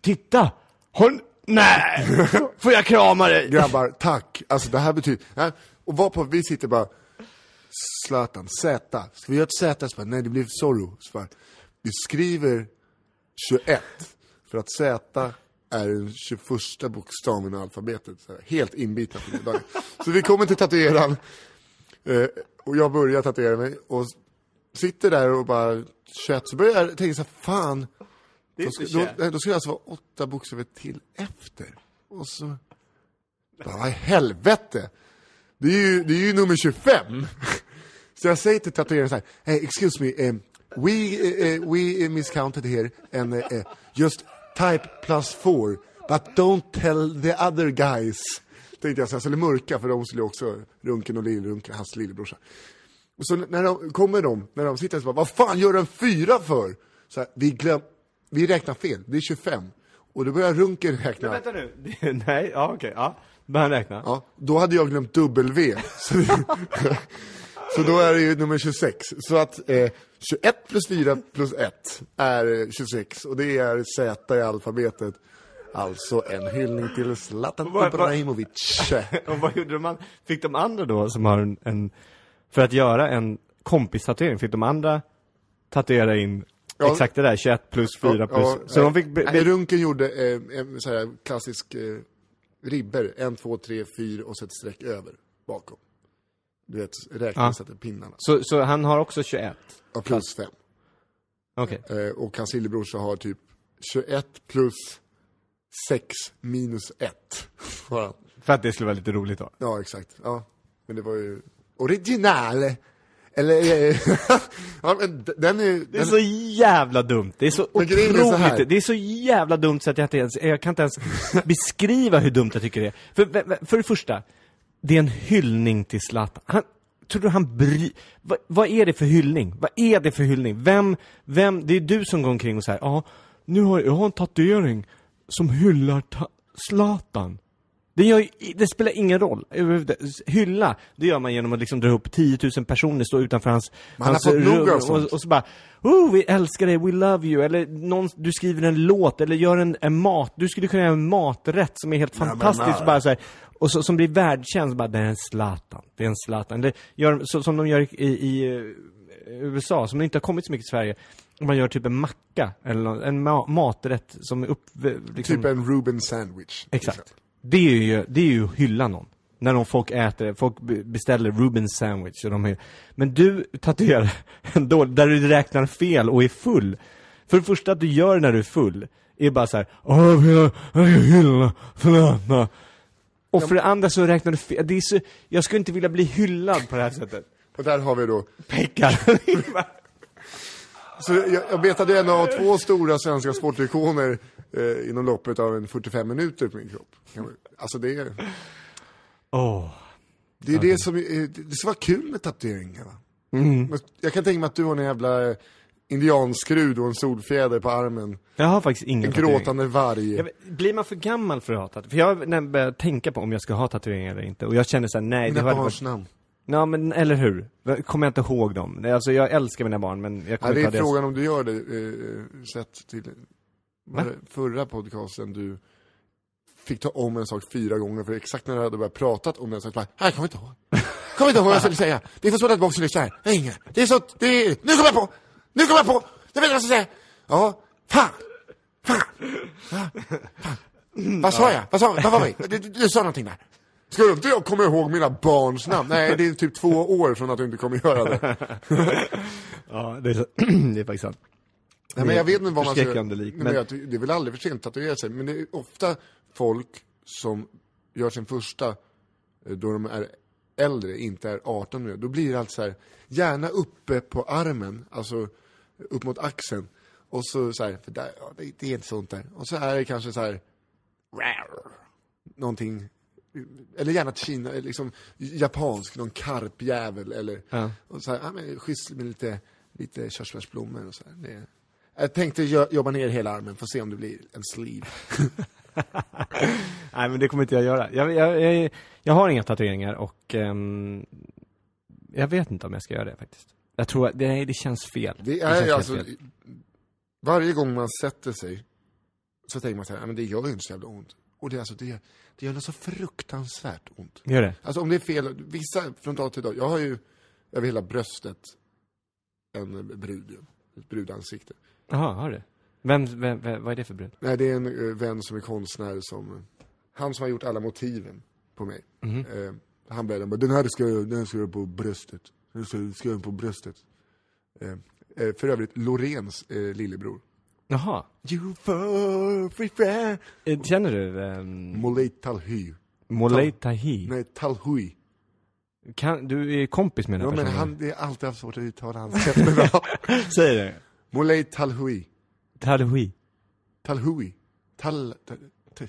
Titta! Hon, nej! Får jag krama dig? Grabbar, tack. Alltså det här betyder, ja, och var på, vi sitter bara, Zlatan, Z. Ska vi göra ett Z? Så bara, nej det blir Zorro. Så bara, vi skriver 21. För att Z är den 21 bokstaven i alfabetet. Så här, helt inbitna på det dagen. Så vi kommer till tatueraren. Eh, och jag börjar tatuera mig. Och sitter där och bara 21. Så börjar jag tänka så här, fan. Då ska, då, nej, då ska det alltså vara åtta bokstäver till efter. Och så... Bara, vad i helvete? Det är ju, det är ju nummer 25. Så jag säger till tatueraren så här, hey, excuse me, um, we, uh, we miscounted here and uh, just type plus four, but don't tell the other guys. Tänkte jag, så jag skulle mörka för de skulle också, Runken och Lill-Runken, hans lillebrorsa. Och så när de kommer de, när de sitter så bara, vad fan gör en fyra för? Så här, vi glöm, vi räknar fel, det är 25. Och då börjar Runken räkna. Vänta nu. nej, ja okej, ja. Börja räkna. Ja, då hade jag glömt W. Så, då är det ju nummer 26. Så att eh, 21 plus 4 plus 1 är eh, 26. Och det är Z i alfabetet. Alltså en hyllning till Zlatan Ibrahimovic. Och vad gjorde de an- Fick de andra då, som har en, en för att göra en kompistatuering, fick de andra tatuera in Ja. exakt det där, 21 plus 4 plus, Ja, så eh, de fick, be, be, Runken gjorde eh, en så här klassisk eh, ribber. En, två, tre, fyra och så ett streck över bakom. Du vet, räkna Ja. är pinnarna. så, så han har också 21? Ja, plus fem. Okej. Eh, och hans lillebrorsa har typ 21 plus 6 minus 1. Ja, För att det skulle vara lite roligt då? ja, exakt. Ja, men det var ju original. Eller, eh, ja, men den är Det är den, så jävla dumt, det är så Men grejen är så otroligt, det är så jävla dumt så att jag inte ens, jag kan inte ens beskriva hur dumt jag tycker det är. För- för det första, det är en hyllning till Zlatan. Han, tror du han bry... Vad, vad är det för hyllning? Vad är det för hyllning? Vem, vem, det är du som går omkring och säger ja, nu har jag har en tatuering som hyllar ta- Zlatan. Det, gör, det spelar ingen roll. Hylla, det gör man genom att liksom dra ihop 10 000 personer, stå utanför hans, Man har hans av och, och, så bara Oh, vi älskar dig, we love you, eller någon, du skriver en låt, eller gör en, en mat, du skulle kunna göra en maträtt som är helt men fantastisk, nej. bara så här, och så, som blir världskänd, bara det är en Zlatan, det är en Zlatan. Eller gör, så, som de gör i, i eh, USA, som inte har kommit så mycket till Sverige. man gör typ en macka, eller nå- en ma maträtt som är upp... Liksom, Typ en Ruben sandwich. Exakt. Det är ju, det är ju att hylla någon. När de folk äter, folk be- beställer Rubens sandwich och de är, Men du tatuerar en dålig, där du räknar fel och är full. För det första att du gör när du är full, är bara så här, Åh, jag vill hylla, förlåt. Och för det andra så räknar du fel, det är så, jag skulle inte vilja bli hyllad på det här sättet. Och där har vi då Pekar. Så jag, jag betade en av två stora svenska sportikoner eh, inom loppet av en 45 minuter på min kropp. Alltså det är, Åh. det, är det som, det ska vara kul med tatueringar va? Mm. Jag kan tänka mig att du har en jävla eh, indianskrud och en solfjäder på armen. Jag har faktiskt ingen En tatuering. gråtande varg. Jag blir man för gammal för att ha tatueringar? För jag när jag började tänka på om jag ska ha tatueringar eller inte, och jag känner såhär, nej, det Mina hade barns varit... namn. Ja men, eller hur? Kommer jag inte ihåg dem? Det- Alltså jag älskar mina barn, men jag Ja, kommer det inte är ha deras... frågan om du gör det, eh, sett till Va? det förra podcasten du fick ta om en sak fyra gånger, för exakt när du hade börjat pratat om den bara, jag kommer inte ihåg. Kommer inte ihåg vad jag skulle säga. Vi får spola tillbaka och lyssna här. Nej, inget. Det är så, det är, nu kommer jag på! Nu kommer jag på! Jag vet vad jag ska säga! Ja, fan! Fan! Fan. Vad sa jag? Vad sa vad var vi? Du, du, du sa någonting där. Ska du inte jag komma ihåg mina barns namn? Nej, det är typ två år från att du inte kommer göra det. Ja, det är, så... det är faktiskt sant. Nej, men jag vet inte vad man ska... Lik, men- jag, det är väl aldrig för sent att tatuera sig, men det är ofta folk som gör sin första, eh, då de är äldre, inte är 18 nu. Då blir det alltså så här, gärna uppe på armen, alltså upp mot axeln. Och så så här, för där, ja, det, det är inte sånt där. Och så är det kanske så här, rar, någonting, eller gärna Kina, liksom japansk, någon karpjävel eller, Ja. och så här, ja men schysst med lite, lite körsbärsblommor och så här. Det, jag tänkte jo- jobba ner hela armen, få se om det blir en sleeve. Nej men det kommer inte jag göra. Jag, jag, jag, jag har inga tatueringar och ehm, jag vet inte om jag ska göra det faktiskt. Jag tror att, nej det känns fel. Det känns är helt alltså, fel. varje gång man sätter sig, så tänker man så här, "Ja, men det gör ju inte så jävla ont. Och det, är alltså, det, det gör något så fruktansvärt ont. Gör det? Alltså om det är fel, vissa från dag till dag, jag har ju över hela bröstet en brud, ett brudansikte. Jaha, har du det? Vem, vem, vem, vad är det för brud? Nej, det är en eh, vän som är konstnär som, han som har gjort alla motiven på mig. Mhm. Eh, han började bara, den här ska jag, den här ska jag på bröstet. Ska, ska jag på bröstet. Eh, eh, för övrigt, Lorens eh, lillebror. Jaha. You for free friend. Känner du um, Molay Talhy. Molay Tahi? Nej, Talhui. Kan, du är kompis med den Ja, här men personen? han, det är alltid haft svårt att uttala hans efternamn. Säg det. Molay Talhui. Talhui. Talhui. Tal... tal, tal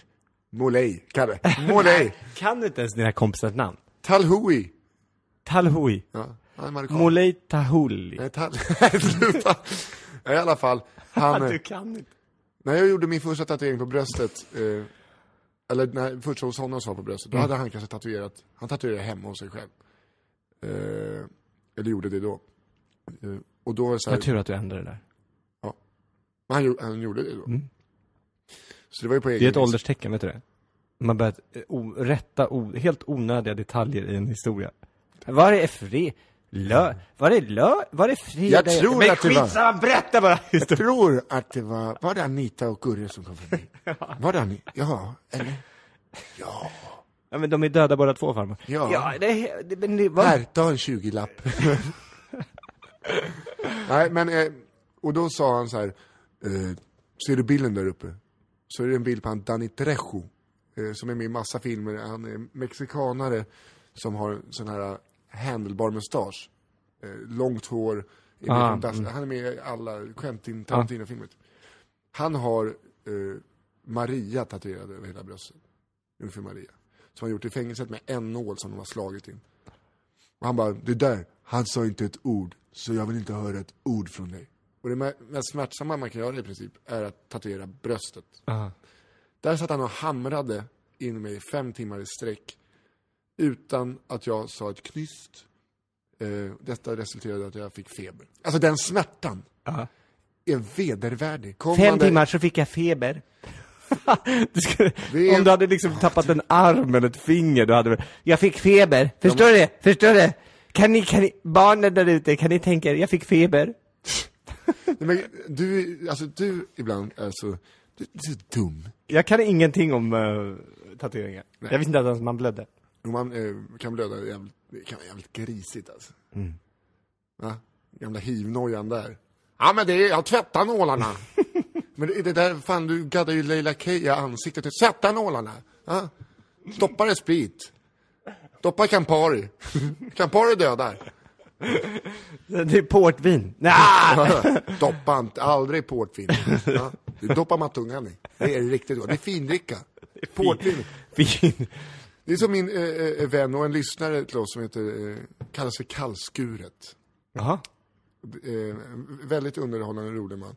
Molay, Kalle. Molay. Kan du inte ens dina kompisars namn? Talhui. Talhui. Ja, marockan. Molay Tahuli. Nej, tal... Nej, sluta. Ja, I alla fall, han... Du kan inte. När jag gjorde min första tatuering på bröstet, eh, eller när första hos honom var på bröstet, då hade han kanske tatuerat, han tatuerade hemma hos sig själv. Eh, eller gjorde det då. Eh, och då var det så här, Jag tur att du ändrade det där. men han, han gjorde det då. Mm. Så det var ju på egen Det är ett risk. ålderstecken, vet du det? Man börjar eh, rätta o, helt onödiga detaljer i en historia. Var är fri... Lö... Var är lö... Var är fredag? Jag tror Men att det var- berätta bara! Jag tror att det var, var det Anita och Gurre som kom förbi? Var det Anita? Ja, eller? Ja. Ja men de är döda båda två farmor. Ja. Ja, det, det, men det var... Här, ta en 20-lapp. Nej, men, eh, och då sa han så här, eh, ser du bilden där uppe? Så är det en bild på han Danny Trejo, eh, som är med i massa filmer. Han är mexikanare som har sån här handlebar mustasch. Eh, långt hår, är Ah, mm. han är med i alla Quentin Tarantino-filmer. Han har eh, Maria tatuerad över hela bröstet. Jungfru Maria. Som han gjort i fängelset med en nål som de har slagit in. Och han bara, det där, han sa inte ett ord, så jag vill inte höra ett ord från dig. Och det me- mest smärtsamma man kan göra i princip är att tatuera bröstet. Aha. Där satt han och hamrade in mig i fem timmar i sträck. Utan att jag sa ett knyst. Eh, detta resulterade i att jag fick feber. Alltså den smärtan Ja. är vedervärdig. Kom Fem där- timmar så fick jag feber. du skulle, Om du hade liksom tappat en arm eller ett finger, du hade väl- Jag fick feber, förstår du? Förstår du? Kan ni, kan ni, barnen där ute, kan ni tänka er, jag fick feber? Nej, men du, alltså du ibland är så, du, du är så dum. Jag kan ingenting om uh, tatueringar. Jag visste inte ens att man blödde. Man eh, kan blöda jävligt, det kan vara jävligt grisigt alltså. Mm. Va? Gamla hivnojan där. Ja men det är, jag tvättar nålarna. men det, det där, fan du gaddar ju Leila K i ansiktet. Tvätta nålarna. Ja? Stoppa det sprit. Stoppa Campari. Campari dödar. Det är portvin. Nah! Doppa inte, aldrig portvin. Ja? Doppar man tungan i. Det är riktigt gott. Det är findricka. Portvin. Fin. Det är som min eh, eh, vän och en lyssnare till oss som heter, eh, kallas för Kallskuret. Jaha. Eh, väldigt underhållande rolig man.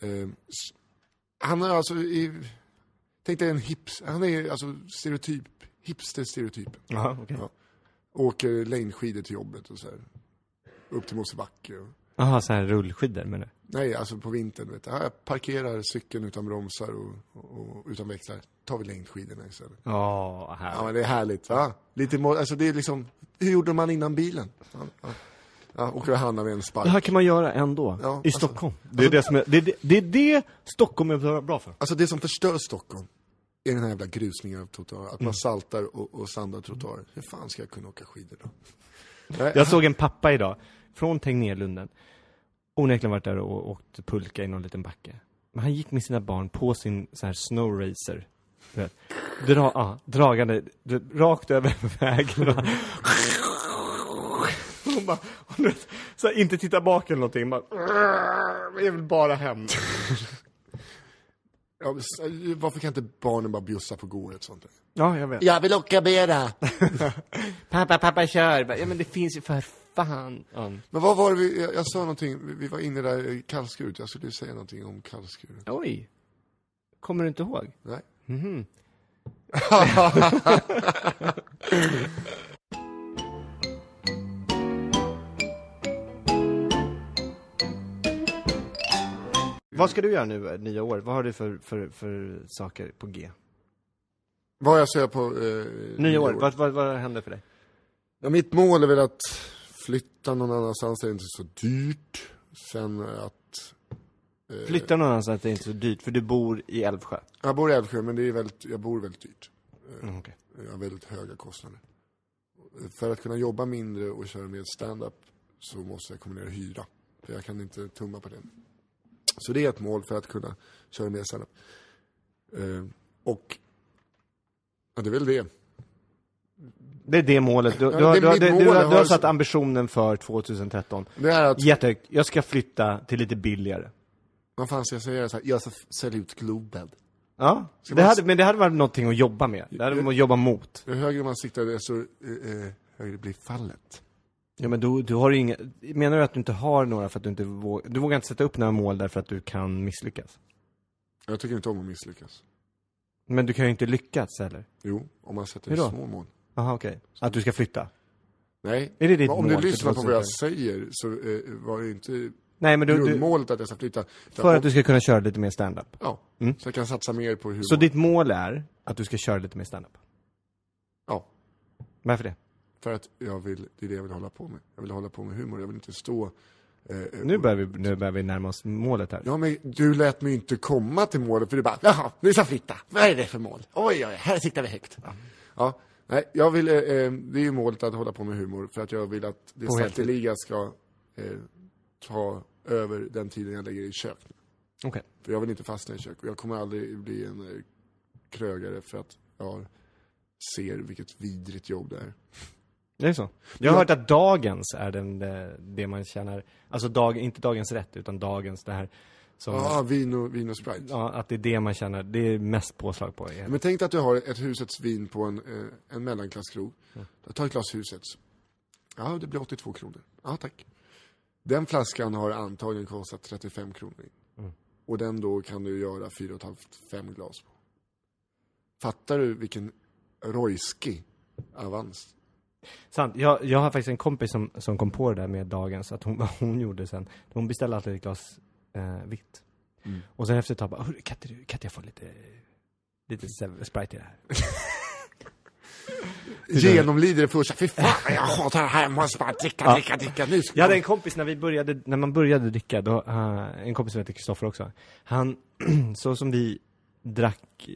Eh, han är alltså i, tänk dig en hips, han är alltså stereotyp, hipster-stereotypen. Jaha, okej. Ja. Åker längdskidor till jobbet och så här. Upp till Mosebacke. Jaha, så här rullskidor menar du? Nej, alltså på vintern, vet du. Ja, Jag parkerar cykeln utan bromsar och, och, och utan växlar. Tar vi längdskidorna istället. Ja, här. Ja men det är härligt va? Lite, alltså det är liksom, hur gjorde man innan bilen? Ja, ja. ja och handlar med en spark. Det här kan man göra ändå, Ja, i alltså- Stockholm. Det är det som är, det, är det, är det Stockholm är bra för. Alltså det som förstör Stockholm är den här jävla grusningen av trottoarer. Att man saltar och, och sandar trottoarer. Hur fan ska jag kunna åka skidor då? Jag såg en pappa idag, från Tegnérlunden. Onekligen varit där och åkt pulka i någon liten backe. Men han gick med sina barn på sin så här snow racer. Dra, ja, dragande, rakt över vägen. Och, och bara, och du vet, så här, inte titta bak eller någonting. Bara, jag vill bara hem. ja, varför kan inte barnen bara bjussa på gård sånt? Ja, jag vet. Jag vill åka mera! Pappa, pappa kör. Ja men det finns ju för fan. Ja. Men vad var det vi, jag, jag sa någonting, vi, vi var inne där i kallskuret. Jag skulle säga någonting om kallskuret. Oj. Kommer du inte ihåg? Nej. Mhm. Vad ska du göra nu eh, nya år? Vad har du för, för, för saker på G? Vad jag säger på... Eh, Nya år, vad, vad, vad händer för dig? Ja, mitt mål är väl att flytta någon annanstans det inte är så dyrt. Sen att... eh, Flytta någon annanstans, det är inte så dyrt, för du bor i Älvsjö. Jag bor i Älvsjö, men det är väldigt, jag bor väldigt dyrt. Mm, okej. Jag har väldigt höga kostnader. För att kunna jobba mindre och köra mer stand-up så måste jag kombinera hyra. För jag kan inte tumma på det. Så det är ett mål för att kunna köra mer stand-up. Eh, och ja, det är väl det. Det är det målet. Du, Ja, du, har- du, du, mål. du, har- satt ambitionen för 2013. Det är att, Jättehögt. Jag ska flytta till lite billigare. vad fan ska jag säga? Så här, jag ska sälja ut Globen. Ja, det man- hade, men det hade varit någonting att jobba med. Det hade man att jobba mot. Ju högre man siktar, desto eh, eh, högre blir fallet. Ja men du, du har inga, menar du att du inte har några för att du inte vågar, du vågar inte sätta upp några mål därför att du kan misslyckas? Jag tycker inte om att misslyckas. Men du kan ju inte lyckas heller? Jo, om man sätter små mål. Jaha okej. Att du ska flytta? Nej, Är det ditt om mål du lyssnar på vad jag 2013? säger så eh, var det inte Nej men du, grundmålet att jag ska flytta. för att du ska kunna köra lite mer stand-up. Ja, Mm. så jag kan satsa mer på humor. Så ditt mål är att du ska köra lite mer stand-up? Ja, Varför det? för att jag vill, det är det jag vill hålla på med. Jag vill hålla på med humor, jag vill inte stå... Eh, Nu börjar vi, nu börjar vi närma oss målet här. Ja, men du lät mig inte komma till målet för du bara, jaha, nu ska jag flytta. Vad är det för mål? Oj, oj, här siktar vi högt. Ja, nej, jag vill, eh, eh, det är ju målet att hålla på med humor för att jag vill att det På sakteliga ska eh, ta över den tiden jag lägger i kök. Okej. För jag vill inte fastna i kök och jag kommer aldrig bli en eh, krögare för att jag ser vilket vidrigt jobb det är. Det är så? Jag har hört att dagens är den, det, det man tjänar, alltså dag, inte dagens rätt, utan dagens det här som, Ja, vin och, vin och Sprite. ja, att det är det man tjänar, det är mest påslag på. Men tänk dig att du har ett husets vin på en, eh, en mellanklasskrog. Du tar ett glas husets. Ja, det blir 82 kronor. Ja, tack. Den flaskan har antagligen kostat 35 kronor. Och den då kan du göra 4,5-5 glas på. Fattar du vilken rojski avans? Sant. Jag, jag har faktiskt en kompis som, som kom på det där med dagens, att hon, vad hon gjorde sen. Hon beställde alltid ett glas eh, vitt. Mm. Och sen efter ett tag bara, "Hörru, kan inte, kan inte jag få lite, lite Sprite i det här? genomlider det första. Fy fan, jag hatar det här. Jag måste bara dricka, dricka, dricka. Nu Jag hade en kompis när vi började, när man började dricka, då, uh, en kompis som heter Kristoffer också. Han, så som vi drack, eh,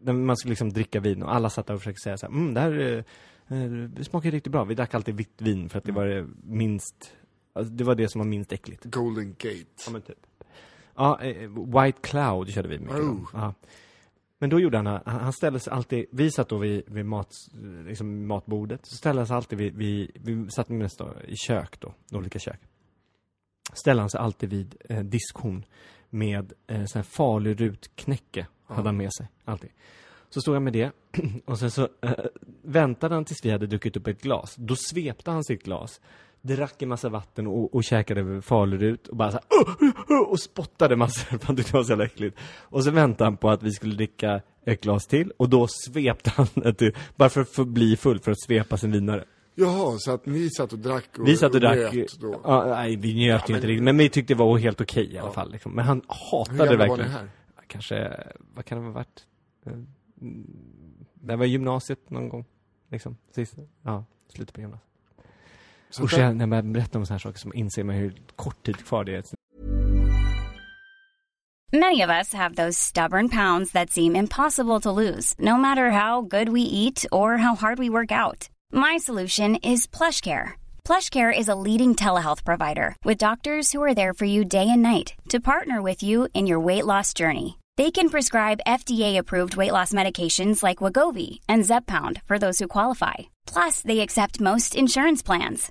när man skulle liksom dricka vin och alla satt där och försökte säga så här, mm, det här uh, smakar riktigt bra. Vi drack alltid vitt vin för att det var det minst, alltså, det var det som var minst äckligt. Golden Gate. Ja men typ. Ja, eh, White Cloud körde vi mycket Oh. Ja. Men då gjorde han, han han ställde sig alltid, vi satt då vid, vid mat, liksom matbordet, så ställde han sig alltid vid, vid vi satt då, i kök då, olika kök. Ställde han sig alltid vid eh, diskhon med eh, sån här falurutknäcke, hade han med sig, alltid. Så stod han med det, och sen så eh, väntade han tills vi hade druckit upp ett glas. Då svepte han sitt glas, drack en massa vatten och, och käkade falurut och bara så här, "Åh, åh, åh", och spottade massor för han tyckte det var så jävla äckligt. Och så väntade han på att vi skulle dricka ett glas till och då svepte han det, bara för att få bli full, för att svepa sin vinare. Jaha, så att ni satt och drack och Vi satt och drack, njöt då? ja, nej vi njöt ju inte riktigt, men vi tyckte det var helt okej i alla fall liksom. Men han Hur hatade det gamla var ni verkligen. här? Kanske, vad kan det ha varit? Eh, mm, Det var gymnasiet någon gång, liksom, sist, ja, slutet på gymnasiet. Så där- jag- när man berättar om sådana här saker så inser man hur kort tid kvar det är. Many of us have those stubborn pounds that seem impossible to lose, no matter how good we eat or how hard we work out. My solution is PlushCare. PlushCare is a leading telehealth provider with doctors who are there for you day and night to partner with you in your weight loss journey. They can prescribe FDA-approved weight loss medications like Wagovi and Zepbound for those who qualify. Plus, they accept most insurance plans.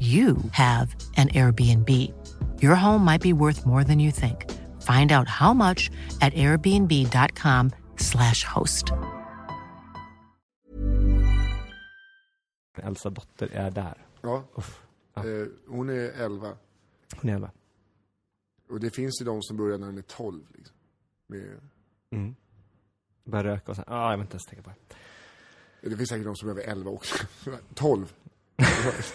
you have an Airbnb. Your home might be worth more than you think. Find out how much at airbnb.com/slash host. Elsa dotter är där. Ja. Uff. Eh, hon är 11. Hon är elva. Och det finns ju de som börjar när de är 12. Liksom. Med, Mm. Börjar röka och sen, ah, jag vill inte ens tänka på det. det finns säkert de som behöver 11 också. 12.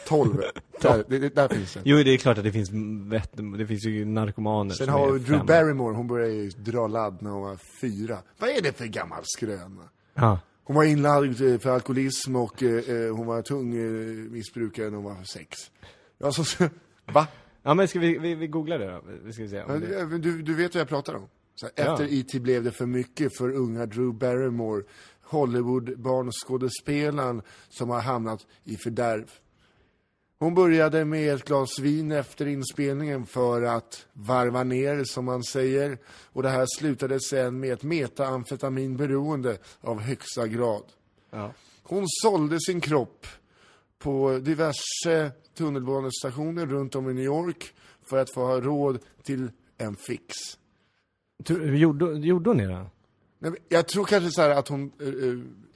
12. Där, det, där finns det. Jo, det är klart att det finns vett, det finns ju narkomaner Sen har vi Drew fem. Barrymore, hon började ju dra ladd när hon var fyra. Vad är det för gammal skröna? Ja. Hon var inlagd eh, för alkoholism och eh, eh, hon var tung eh, missbrukare när hon var sex. Ja, så, va? Ja men ska vi, vi, vi googlar det då? Vi ska se om Ja, det... Du, du, du vet vad jag pratar om? Så här, Ja. Efter IT blev det för mycket för unga Drew Barrymore, Hollywood-barnskådespelaren som har hamnat i fördärv. Hon började med ett glas vin efter inspelningen för att varva ner, som man säger. Och det här slutade sen med ett metaamfetaminberoende av högsta grad. Ja. Hon sålde sin kropp på diverse tunnelbanestationer runt om i New York för att få ha råd till en fix. Gjorde, gjorde hon det då? Nej, Jag tror kanske så att hon... eh,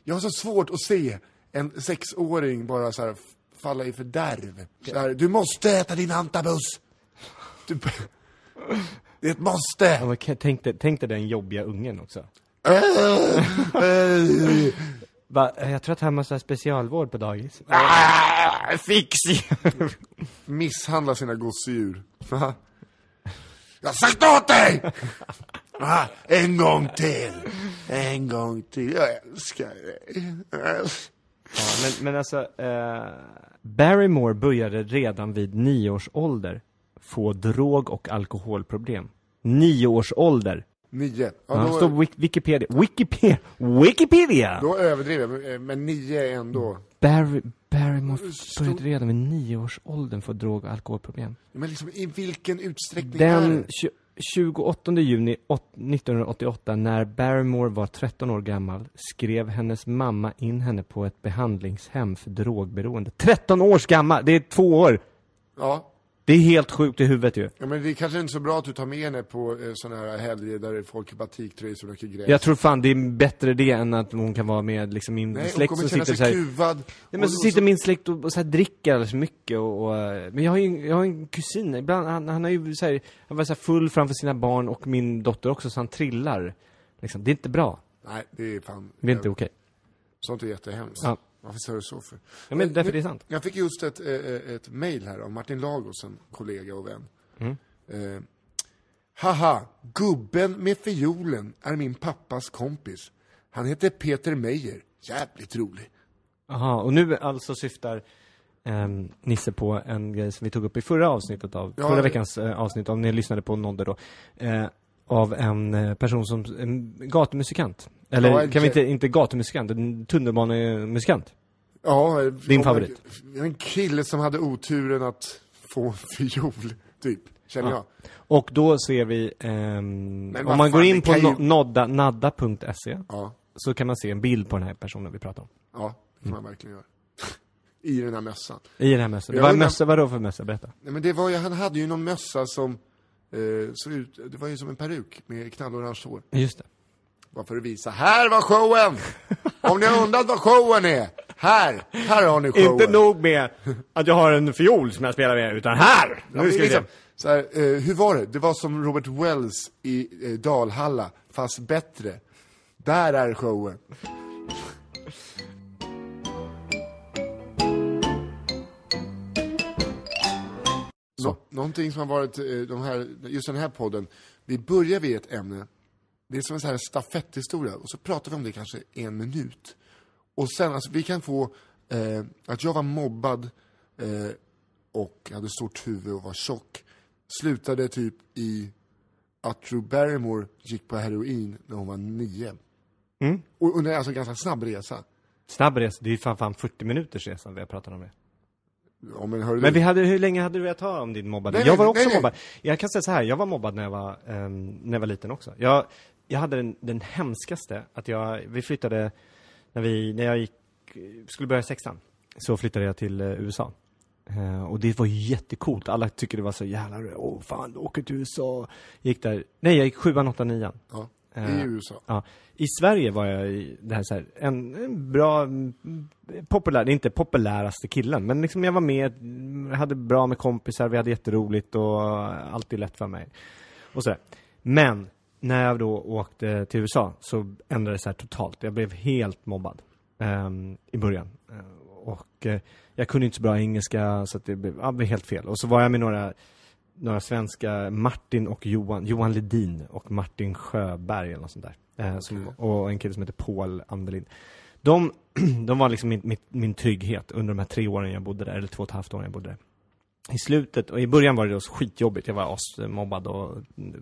jag har så svårt att se en sexåring bara så här falla i fördärv. Så här, du måste äta din antabus! Du, det är ett måste! Ja, men tänk, dig, tänk dig den jobbiga ungen också. Va, jag tror att han måste ha specialvård på dagis. Ah, Fix! Misshandla sina gosedjur. Jag har sagt åt dig! Ah, en gång till! En gång till. Jag älskar dig. Ja, men, men alltså, eh, Barrymore började redan vid nio års ålder få drog och alkoholproblem. Nio års ålder! Nio. Ja, Ja, då, står Wik- Wikipedia. Wikipedia! Wikipedia! då överdrev jag, men nio är ändå... Barry, Barrymore började redan vid nio års åldern få drog och alkoholproblem. Men liksom i vilken utsträckning är Den tju- 28 juni åt- 1988, när Barrymore var 13 år gammal, skrev hennes mamma in henne på ett behandlingshem för drogberoende. 13 års gammal! Det är två år! Ja. Det är helt sjukt i huvudet ju. ja, men det är kanske inte så bra att du tar med henne på eh, såna här helger där folk i batiktröjor och röker gräs. Jag tror fan det är bättre det än att hon kan vara med liksom min Nej, släkt som sitter sig så här, kuvad. Nej, men och- så och sitter min släkt och, och så här dricker alldeles för mycket och, och eh, Men jag har ju jag har en kusin, ibland, han, han har ju så här, han var så här full framför sina barn och min dotter också, så han trillar. Liksom. Det är inte bra. Nej, det är fan... Det är inte okej. Sånt är jättehemskt. Ja. Varför säger du så för? Ja, men därför det är sant. Jag fick just ett, eh, eh, ett mail här av Martin Lagos, en kollega och vän. Mm. Eh, Haha, gubben med fiolen är min pappas kompis. Han heter Peter Meijer. Jävligt rolig. Jaha, och nu alltså syftar ehm, Nisse på en grej som vi tog upp i förra avsnittet av, Ja, förra veckans eh, avsnitt, om ni lyssnade på Nodde då. Eh, av en eh, person som, en gatumusikant. Eller Ja, kan vi inte, inte gatumusikant, en tunnelbanemusikant. Ja, eh, Din favorit? En kille som hade oturen att få en fiol, typ. Känner jag. Och då ser vi, ehm, om vad man går fan, in det på ju- no- nodda, nadda.se Ja, så kan man se en bild på den här personen vi pratar om. ja det kan man verkligen göra. I den här mössan. I den här mössan. Undrar- mössa, vadå för mössa? Berätta. Nej, men det var ju, han hade ju någon mössa som eh, såg ut, det var ju som en peruk med knallorange hår. Just det. Bara för att visa, här var showen! Om ni har undrat vad showen är, här, här har ni showen. Inte nog med att jag har en fiol som jag spelar med, utan här! Ja, men liksom, så här, eh, hur var det? Det var som Robert Wells i eh, Dalhalla, fast bättre. Där är showen. Nå, någonting som har varit, eh, de här, just den här podden, vi börjar vid ett ämne, det är som en sån här stafetthistoria, och så pratar vi om det kanske en minut. Och sen, alltså vi kan få, eh, att jag var mobbad eh, och hade stort huvud och var tjock, slutade typ i att Drew Barrymore gick på heroin när hon var nio. Mm. Och under alltså en ganska snabb resa. Snabb resa, det är ju fan, fan 40 minuters resa vi har pratat om det. Ja, men hörru Men vi hade, hur länge hade du velat ha om din mobbade? Nej, jag nej, var också nej, nej. mobbad. Jag kan säga så här, jag var mobbad när jag var, ehm, när jag var liten också. Jag, jag hade den, den hemskaste, att jag, vi flyttade, när vi, när jag gick, skulle börja sexan, så flyttade jag till eh, USA. Eh, och det var ju jättecoolt, alla tycker det var så jävla, åh fan, du åker till USA. Gick där, nej jag gick sjuan, åttan, nian. ja, i USA. Ja. I Sverige var jag det här, så här, en, en bra, populär, inte populäraste killen, men liksom jag var med, hade bra med kompisar, vi hade jätteroligt och alltid lätt för mig. Och sådär. Men, när jag då åkte till USA så ändrades det här totalt. Jag blev helt mobbad ehm, i början. Eh, och eh, jag kunde inte så bra engelska så det blev, ja, helt fel. Och så var jag med några några svenska, Martin och Johan, Johan Ledin och Martin Sjöberg eller något sånt där. Eh, som, och en kille som heter Paul Andelin. De, de var liksom min, min, min trygghet under de här tre åren jag bodde där, eller två och ett halvt åren jag bodde där. I slutet, och i början var det då skitjobbigt, jag var asmobbad och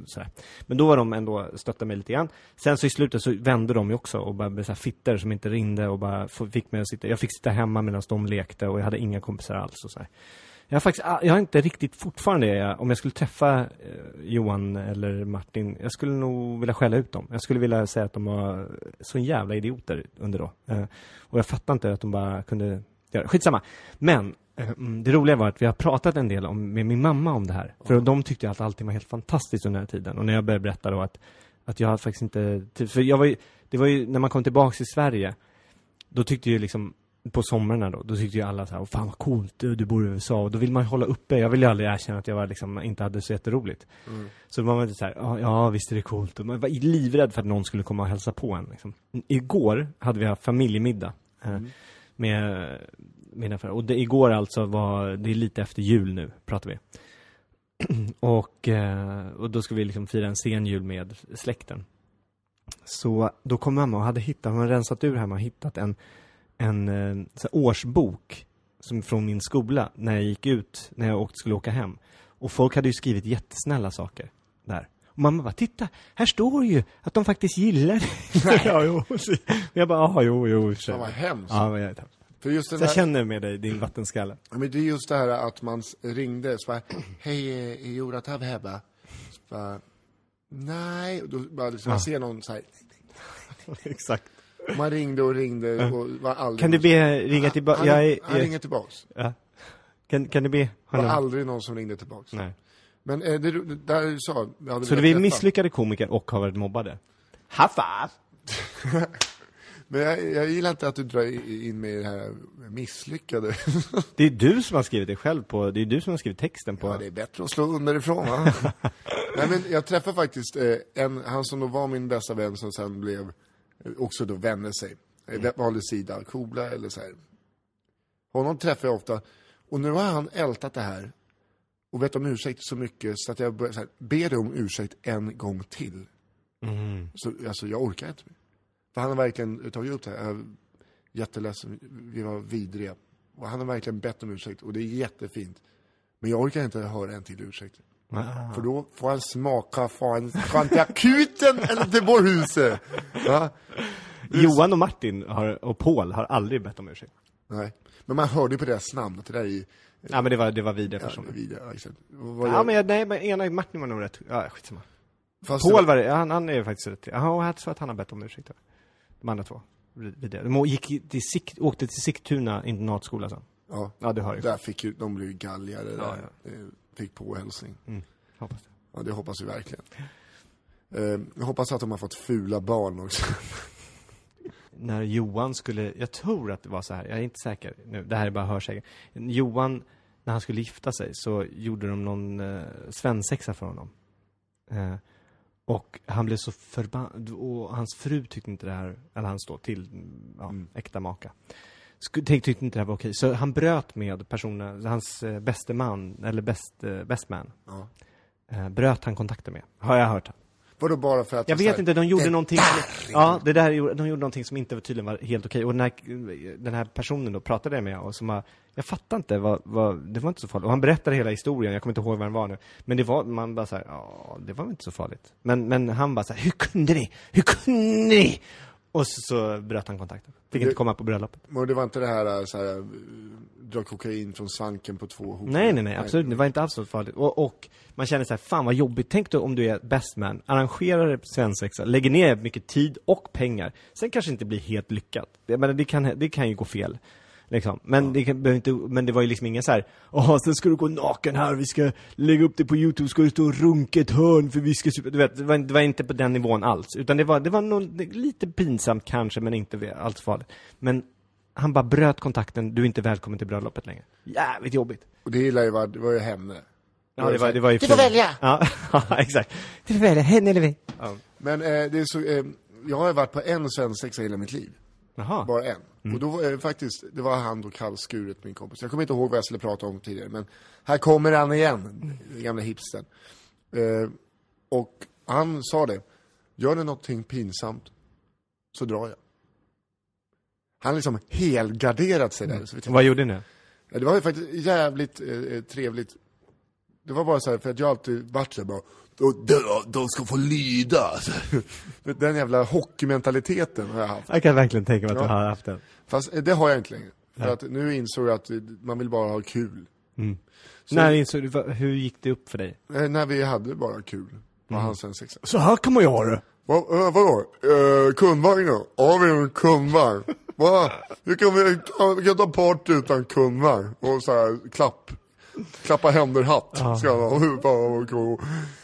sådär. Men då var de ändå, stöttade mig lite grann. Sen så i slutet så vände de ju också och bara blev så här fitter som inte ringde och bara fick mig att sitta, jag fick sitta hemma medan de lekte och jag hade inga kompisar alls och så här. Jag har faktiskt, jag har inte riktigt fortfarande, jag- om jag skulle träffa eh, Johan eller Martin, jag skulle nog vilja skälla ut dem. Jag skulle vilja säga att de var så jävla idioter under då. Eh, och jag fattar inte att de bara kunde göra Skitsamma. Men, eh, mm, det roliga var att vi har pratat en del om, med min mamma om det här. För de tyckte att allting var helt fantastiskt under den här tiden. Och när jag började berätta då att, att jag hade faktiskt inte, typ- för jag var ju, det var ju, när man kom tillbaks till Sverige, då tyckte ju liksom på somrarna då, då tyckte ju alla så här, "Åh, fan vad coolt, du, du bor i USA. Och då vill man ju hålla uppe, jag ville ju aldrig erkänna att jag var liksom, inte hade så jätteroligt. Så då var man lite så här, ja, ja visst är det coolt. Och man var livrädd för att någon skulle komma och hälsa på en. Liksom. Igår hade vi haft familjemiddag. Eh, med mina föräldrar. Och det, igår alltså var, det är lite efter jul nu, pratar vi. och, eh, och då ska vi liksom fira en sen jul med släkten. Så då kom mamma och hade hittat, hon hade rensat ur hemma och hittat en, en eh, så här årsbok som från min skola när jag gick ut, när jag åkte, skulle åka hem. Och folk hade ju skrivit jättesnälla saker där. Och mamma bara, titta, här står ju att de faktiskt gillar det. ja, jo. Så Jag bara, ja, jo, jo. Så. Fan vad hemskt. Ja, men jag, För just så den jag här, känner med dig, din vattenskalle. Ja, men det är just det här att man ringde, så bara, hej, är Jonathan hemma? Så bara, nej, och då bara liksom, man ser någon så här, Exakt. Man ringde och ringde och var aldrig Kan du be ringa tillbaka? Han, är, han ringer tillbaks. ja. kan, kan du be Det var honom? aldrig någon som ringde tillbaks. Nej. Men eh, det, det där du sa, hade Så du är misslyckade komiker och har varit mobbade? Haffa! Men jag, jag gillar inte att du drar in mig i det här misslyckade. Det är du som har skrivit det själv på, det är du som har skrivit texten på. Ja, det är bättre att slå underifrån va? Nej men jag träffade faktiskt eh, en, han som då var min bästa vän som sen blev, också då vände sig. Mm. Valde sida, Kobla eller så här. Honom träffar jag ofta. Och nu har han ältat det här och bett om ursäkt så mycket så att jag börjar så här, ber dig om ursäkt en gång till. Så alltså jag orkar inte mer. För han har verkligen tagit upp det här. Jag är jätteledsen, vi var vidriga. Och han har verkligen bett om ursäkt och det är jättefint. Men jag orkar inte höra en till ursäkt. För då får han smaka fan, fan till akuten eller till vårhuset. Ja? Johan och Martin har, och Paul har aldrig bett om ursäkt. Nej. Men man hörde ju på deras namn att det där är. Ja men det var, det var vidriga Ja, personer. ja, exakt. Och vad Ja jag- men jag, nej men ena Martin var nog rätt, ja skitsamma. fast Paul var det, han, han är faktiskt rätt, ja jag tror att han har bett om ursäkt. De andra två. Vidare. De gick till Sikt, åkte till Sigtuna internatskola sen. Ja, Ja du hör ju. där fick ju, de blev ju galgare där. Ja, Eh, Fick påhälsning. Hoppas det. Ja, det hoppas vi verkligen. Eh, jag hoppas att de har fått fula barn också. när Johan skulle, jag tror att det var så här, jag är inte säker nu, det här är bara hörsägen. Johan, när han skulle gifta sig så gjorde de någon eh, svensexa för honom. Eh, och han blev så förbannad, och hans fru tyckte inte det här, eller hans då till, ja, äkta maka. Tyckte inte det här var okej, så han bröt med personen, hans eh, bäste man, eller bäst, eh, best man. Ja. Eh, bröt han kontakten med, har jag hört. Vadå bara för att... Jag vet här- inte, de gjorde någonting som, Ja, det där, de gjorde någonting som inte var- tydligen var helt okej. Och när den här personen då pratade jag med och som var, jag fattar inte vad, vad, det var inte så farligt. Och han berättade hela historien, jag kommer inte ihåg vad den var nu. Men det var, man bara såhär, ja, det var väl inte så farligt. Men, men han bara såhär, hur kunde ni? Hur kunde ni? Och så, så bröt han kontakten. Fick inte komma på bröllopet. Men det var inte det här, så här, eh, dra kokain från svanken på två hop? Nej, nej, nej, absolut Det var inte alls så farligt. Och, och man känner så här, fan vad jobbigt. Tänk då om du är best man, arrangerar svensexa, lägger ner mycket tid och pengar. Sen kanske inte blir helt lyckat. Jag menar, det kan, det kan ju gå fel. Liksom. Men, det kan, behöver inte, men det var ju liksom ingen så här, åh, sen ska du gå naken här, vi ska lägga upp det på youtube, ska du stå och runka ett hörn för vi ska. Du vet, det var, det var inte på den nivån alls. Utan det var, det var nog lite pinsamt kanske, men inte alls farligt. Men han bara bröt kontakten, du är inte välkommen till bröllopet längre. Jävligt jobbigt. Och det gillar ju var, det var ju henne. Ja, det var, det var ju Du får välja! Ja, exakt. Du får välja, henne eller vi. Ja. Men eh, det är så, eh, jag har ju varit på en svensexa i hela mitt liv. Jaha. Bara en. Och då var det faktiskt, det var han då kallskuret, min kompis. Jag kommer inte ihåg vad jag skulle prata om tidigare, men här kommer han igen, den gamla hipsten. Eh, och han sa det, gör det någonting pinsamt, så drar jag. Han liksom helgarderat sig där. Tänkte, Vad gjorde ni? Ja, det var ju faktiskt jävligt eh, trevligt. Det var bara så här, för att jag alltid varit såhär bara, de, de, ska få lyda. Den jävla hockeymentaliteten har jag haft. Jag kan verkligen tänka mig att Ja. du har haft den. Fast eh, det har jag inte längre. För att nu insåg jag att man vill bara ha kul. Så- När insåg du, hur gick det upp för dig? Eh, när vi hade bara kul. Var han sen sexa. Så här kan man göra. Va, äh, vadå? Uh, kundvagn då? Ja, vi har en kundvagn. Va? Kan vi, kan, vi kan ta party utan kundvagn? Och så här, klapp. Klappa händer-hatt. Ska han ha. Cool.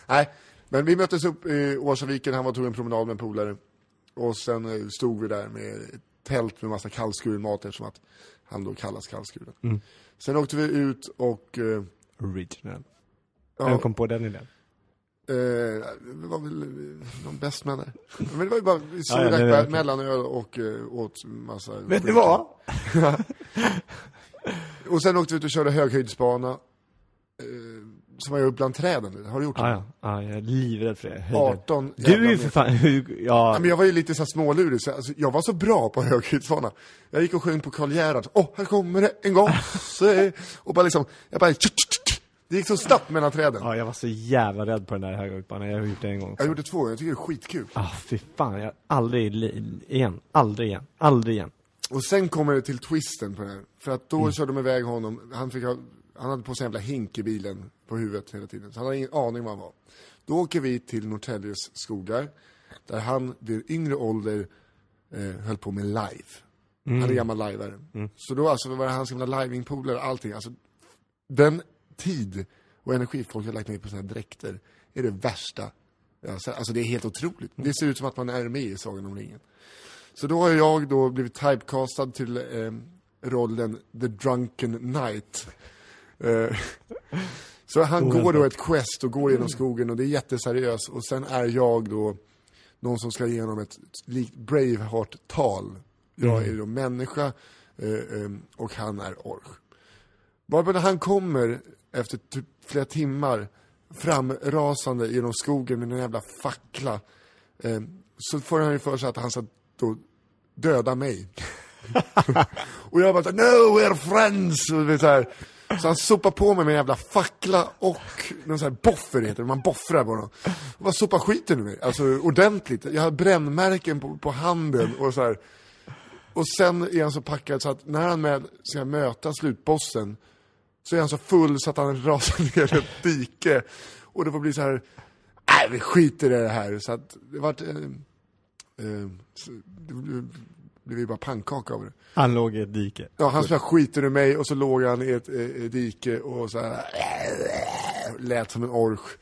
Nej, men vi möttes upp i Årsaviken, han var tog en promenad med en polare. Och sen eh, stod vi där med ett tält med massa kallskuren mat eftersom att han då kallas kallskuren. Sen åkte vi ut och eh, Original. Ja. Vem kom på den idén? Eh, det var väl eh, någon bestman där. Men det var ju bara, såg Ja, ja, ja, mellanöl och uh, åt massa Vet ni vad? Och sen åkte vi ut och körde höghöjdsbana. Eh, som jag gjort bland träden. Har du gjort det? Ja, ja. ja, jag är livrädd för det. Höjder. 18 Du är ju för fan, ja. Ja, men jag var ju lite så smålurig, så alltså, jag var så bra på höghöjdsbana. Jag gick och sjöng på Karl Gerhard, åh, här kommer det en gång, se. och bara liksom, jag bara, Det gick så snabbt mellan träden. Ja, jag var så jävla rädd på den där höghöjdsbanan. Jag har gjort det en gång. Jag gjort det två gånger, jag tycker det är skitkul. Ah, fy fan. Jag, aldrig igen. Aldrig igen. Aldrig igen. Och sen kommer det till twisten på det här. För att då Mm. körde de iväg honom, han, fick ha, han hade på sig en jävla hink i bilen på huvudet hela tiden. Så han hade ingen aning var han var. Då åker vi till Norrtäljes skogar, där han vid yngre ålder eh, höll på med live. Han är gammal liveare. Så då alltså var det hans gamla livingpolare och allting. Alltså, den tid och energi folk har lagt ner på sina dräkter är det värsta. Alltså, alltså det är helt otroligt. Det ser ut som att man är med i Sagan om ringen. Så då har jag då blivit typecastad till eh, rollen The Drunken Knight. Eh, så han går då ett quest och går genom skogen och det är jätteseriöst och sen är jag då någon som ska ge honom ett likt Braveheart-tal. Jag är då människa eh, eh, och han är orch. Varpå när han kommer efter typ flera timmar framrasande genom skogen med en jävla fackla eh, så får han ju för sig att han ska då döda mig. och jag bara såhär, no we're friends! Och så, här. så han sopar på mig med en jävla fackla och någon sån här boffer heter det, man boffrar på honom. Och bara sopar skiten ur mig, alltså ordentligt. Jag har brännmärken på, på handen och så här. Och sen är han så packad så att när han med ska möta slutbossen så är han så full så att han rasar ner ett dike. Och det får bli så här, nej vi skiter i det här. Så att det vart, eh, det blev- ju bara pannkaka av det. Han låg i ett dike. Ja, han spelade skiten ur mig och så låg han i ett, eh, ett dike och så här, lät som en orch.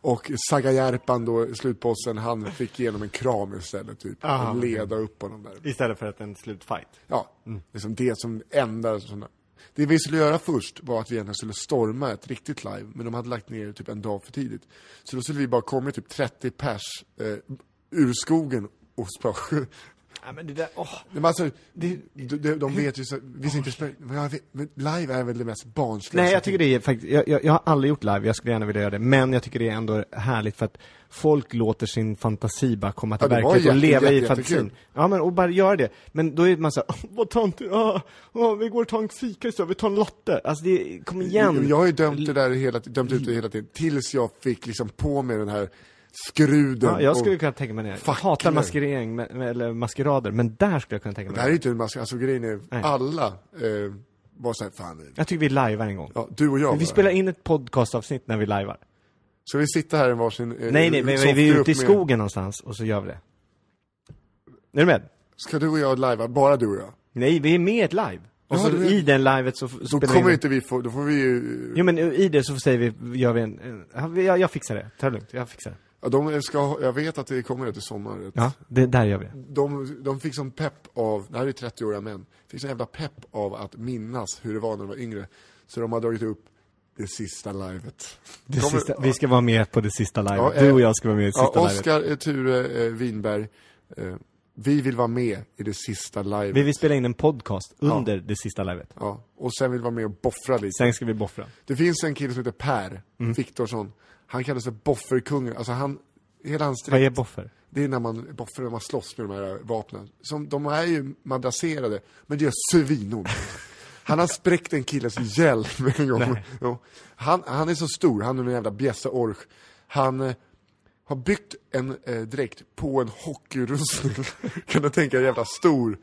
Och Sagajärpan då, slutbossen, han fick igenom en kram istället typ. Aha, och leda upp honom där. Istället för att en slutfight. Ja, liksom det som enda sådana. Det vi skulle göra först var att vi egentligen skulle storma ett riktigt live, men de hade lagt ner typ en dag för tidigt. Så då skulle vi bara komma typ 30 pers eh, ur skogen och bara Ja, men det där, åh. Men alltså, de, de, de vet ju så, vi ser inte men jag live är väl det mest barnsliga. Nej, jag tycker det är faktiskt, jag, jag, jag har aldrig gjort live, jag skulle gärna vilja göra det, men jag tycker det är ändå härligt för att folk låter sin fantasi bara komma till Ja, det var verklighet och jätte- leva i jätte- fantasin. jättekul. Ja men, och bara göra det. Men då är man såhär, vad töntigt, ah, ah, vi går och tar en fika istället, vi tar en latte. Alltså det, kom igen. Jag har ju dömt det där hela, dömt ut det hela tiden, tills jag fick liksom på mig den här skruden. Ja, jag skulle kunna tänka mig det. Jag hatar maskerering, med, med, eller maskerader, men där skulle jag kunna tänka mig det här är ju inte en massa, alltså grejen är, Nej. alla eh, var såhär, fan, Jag tycker vi lajvar en gång. ja, du och jag vi spelar in ett podcastavsnitt när vi lajvar. Så vi sitter här i varsin eh, Nej, nej, men vi är ute i med- skogen någonstans och så gör vi det. Är du med? Ska du och jag lajva, bara du och jag? Nej, vi är med live. Och Ja, så är- i den livet så f- Då vi kommer in inte vi få, då får vi ju, Jo men i det så säger vi, gör vi en, en ja, jag, jag fixar det. Ta det lugnt, jag fixar det. Ja, de ska, jag vet att det kommer sommar. ett- Ja, det, där gör vi de, de fick som pepp av, det här är 30-åriga män, fick sån jävla pepp av att minnas hur det var när de var yngre. Så de har dragit upp det sista livet. det Kommer- sista, vi ska vara med på det sista livet. Ja, du eh, och jag ska vara med i det Ja, sista livet. Oskar, eh, Ture, eh, Winberg, eh, vi vill vara med i det sista livet. Vi vill spela in en podcast under det sista livet. Ja, och sen vill vi vara med och boffra lite. Sen ska vi boffra. Det finns en kille som heter Per Mm. Viktorsson. Han kallar sig bofferkungen. Alltså han, hela hans Vad är boffer? det är när man boffrar, när man slåss med de här vapnen. Som, de är ju madrasserade, men det gör svinont. Han har spräckt en killes hjälm en gång. Jo. Han, han är så stor, han är en jävla bjässe-orch. Han eh, har byggt en eh, dräkt på en hockeyrustning. kan du tänka dig, jävla stor.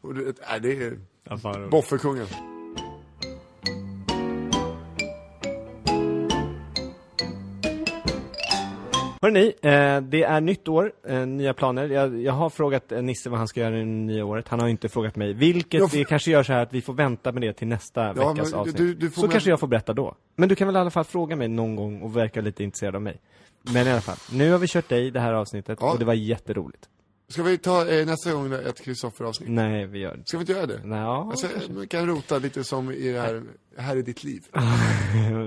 Och det, äh, det är Ja, bofferkungen. Hörrni, eh, det är nytt år, eh, nya planer. Jag, jag har frågat eh, Nisse vad han ska göra i det nya året. Han har inte frågat mig. Vilket Jag vi kanske gör så här att vi får vänta med det till nästa veckas men du- avsnitt. du- du så med- kanske jag får berätta då. Men du kan väl i alla fall fråga mig någon gång och verka lite intresserad av mig. Men i alla fall, nu har vi kört dig det här avsnittet Ja. och det var jätteroligt. Ska vi ta eh, nästa gång ett Kristoffer-avsnitt? Nej, vi gör det. Ska vi inte göra det? Nej, ja, Alltså, vi kan rota lite som i det här, här är ditt liv.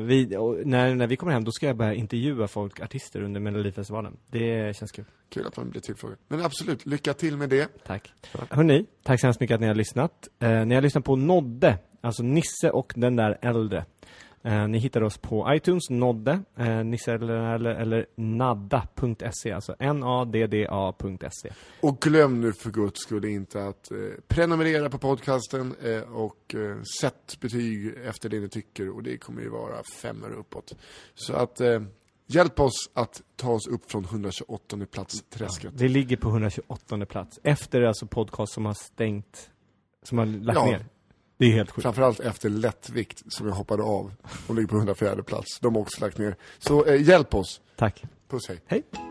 vi, när, när vi kommer hem då ska jag börja intervjua folk, artister under Melodifestivalen. Det känns kul. Kul att man blir tillfrågad. Men absolut, lycka till med det. Tack. Hörni, tack så hemskt mycket att ni har lyssnat. Eh, ni har lyssnat på Nodde, alltså Nisse och den där äldre. Eh, ni hittar oss på iTunes, Nodde, eh, Nisse eller, eller, eller nadda.se, alltså N-A-D-D-A.se. Och glöm nu för guds skull inte att eh, prenumerera på podcasten eh, och eh, sätt betyg efter det ni tycker och det kommer ju vara femmor uppåt. Så att eh, hjälp oss att ta oss upp från 128 plats träsket. Vi ligger på 128 plats, efter alltså podcast som har stängt, som har lagt Ja. ner. Det är helt sjukt. Framförallt efter lättvikt som jag hoppade av och ligger på 104 plats. De har också lagt ner. Så eh, hjälp oss. Tack. Puss hej. Hej.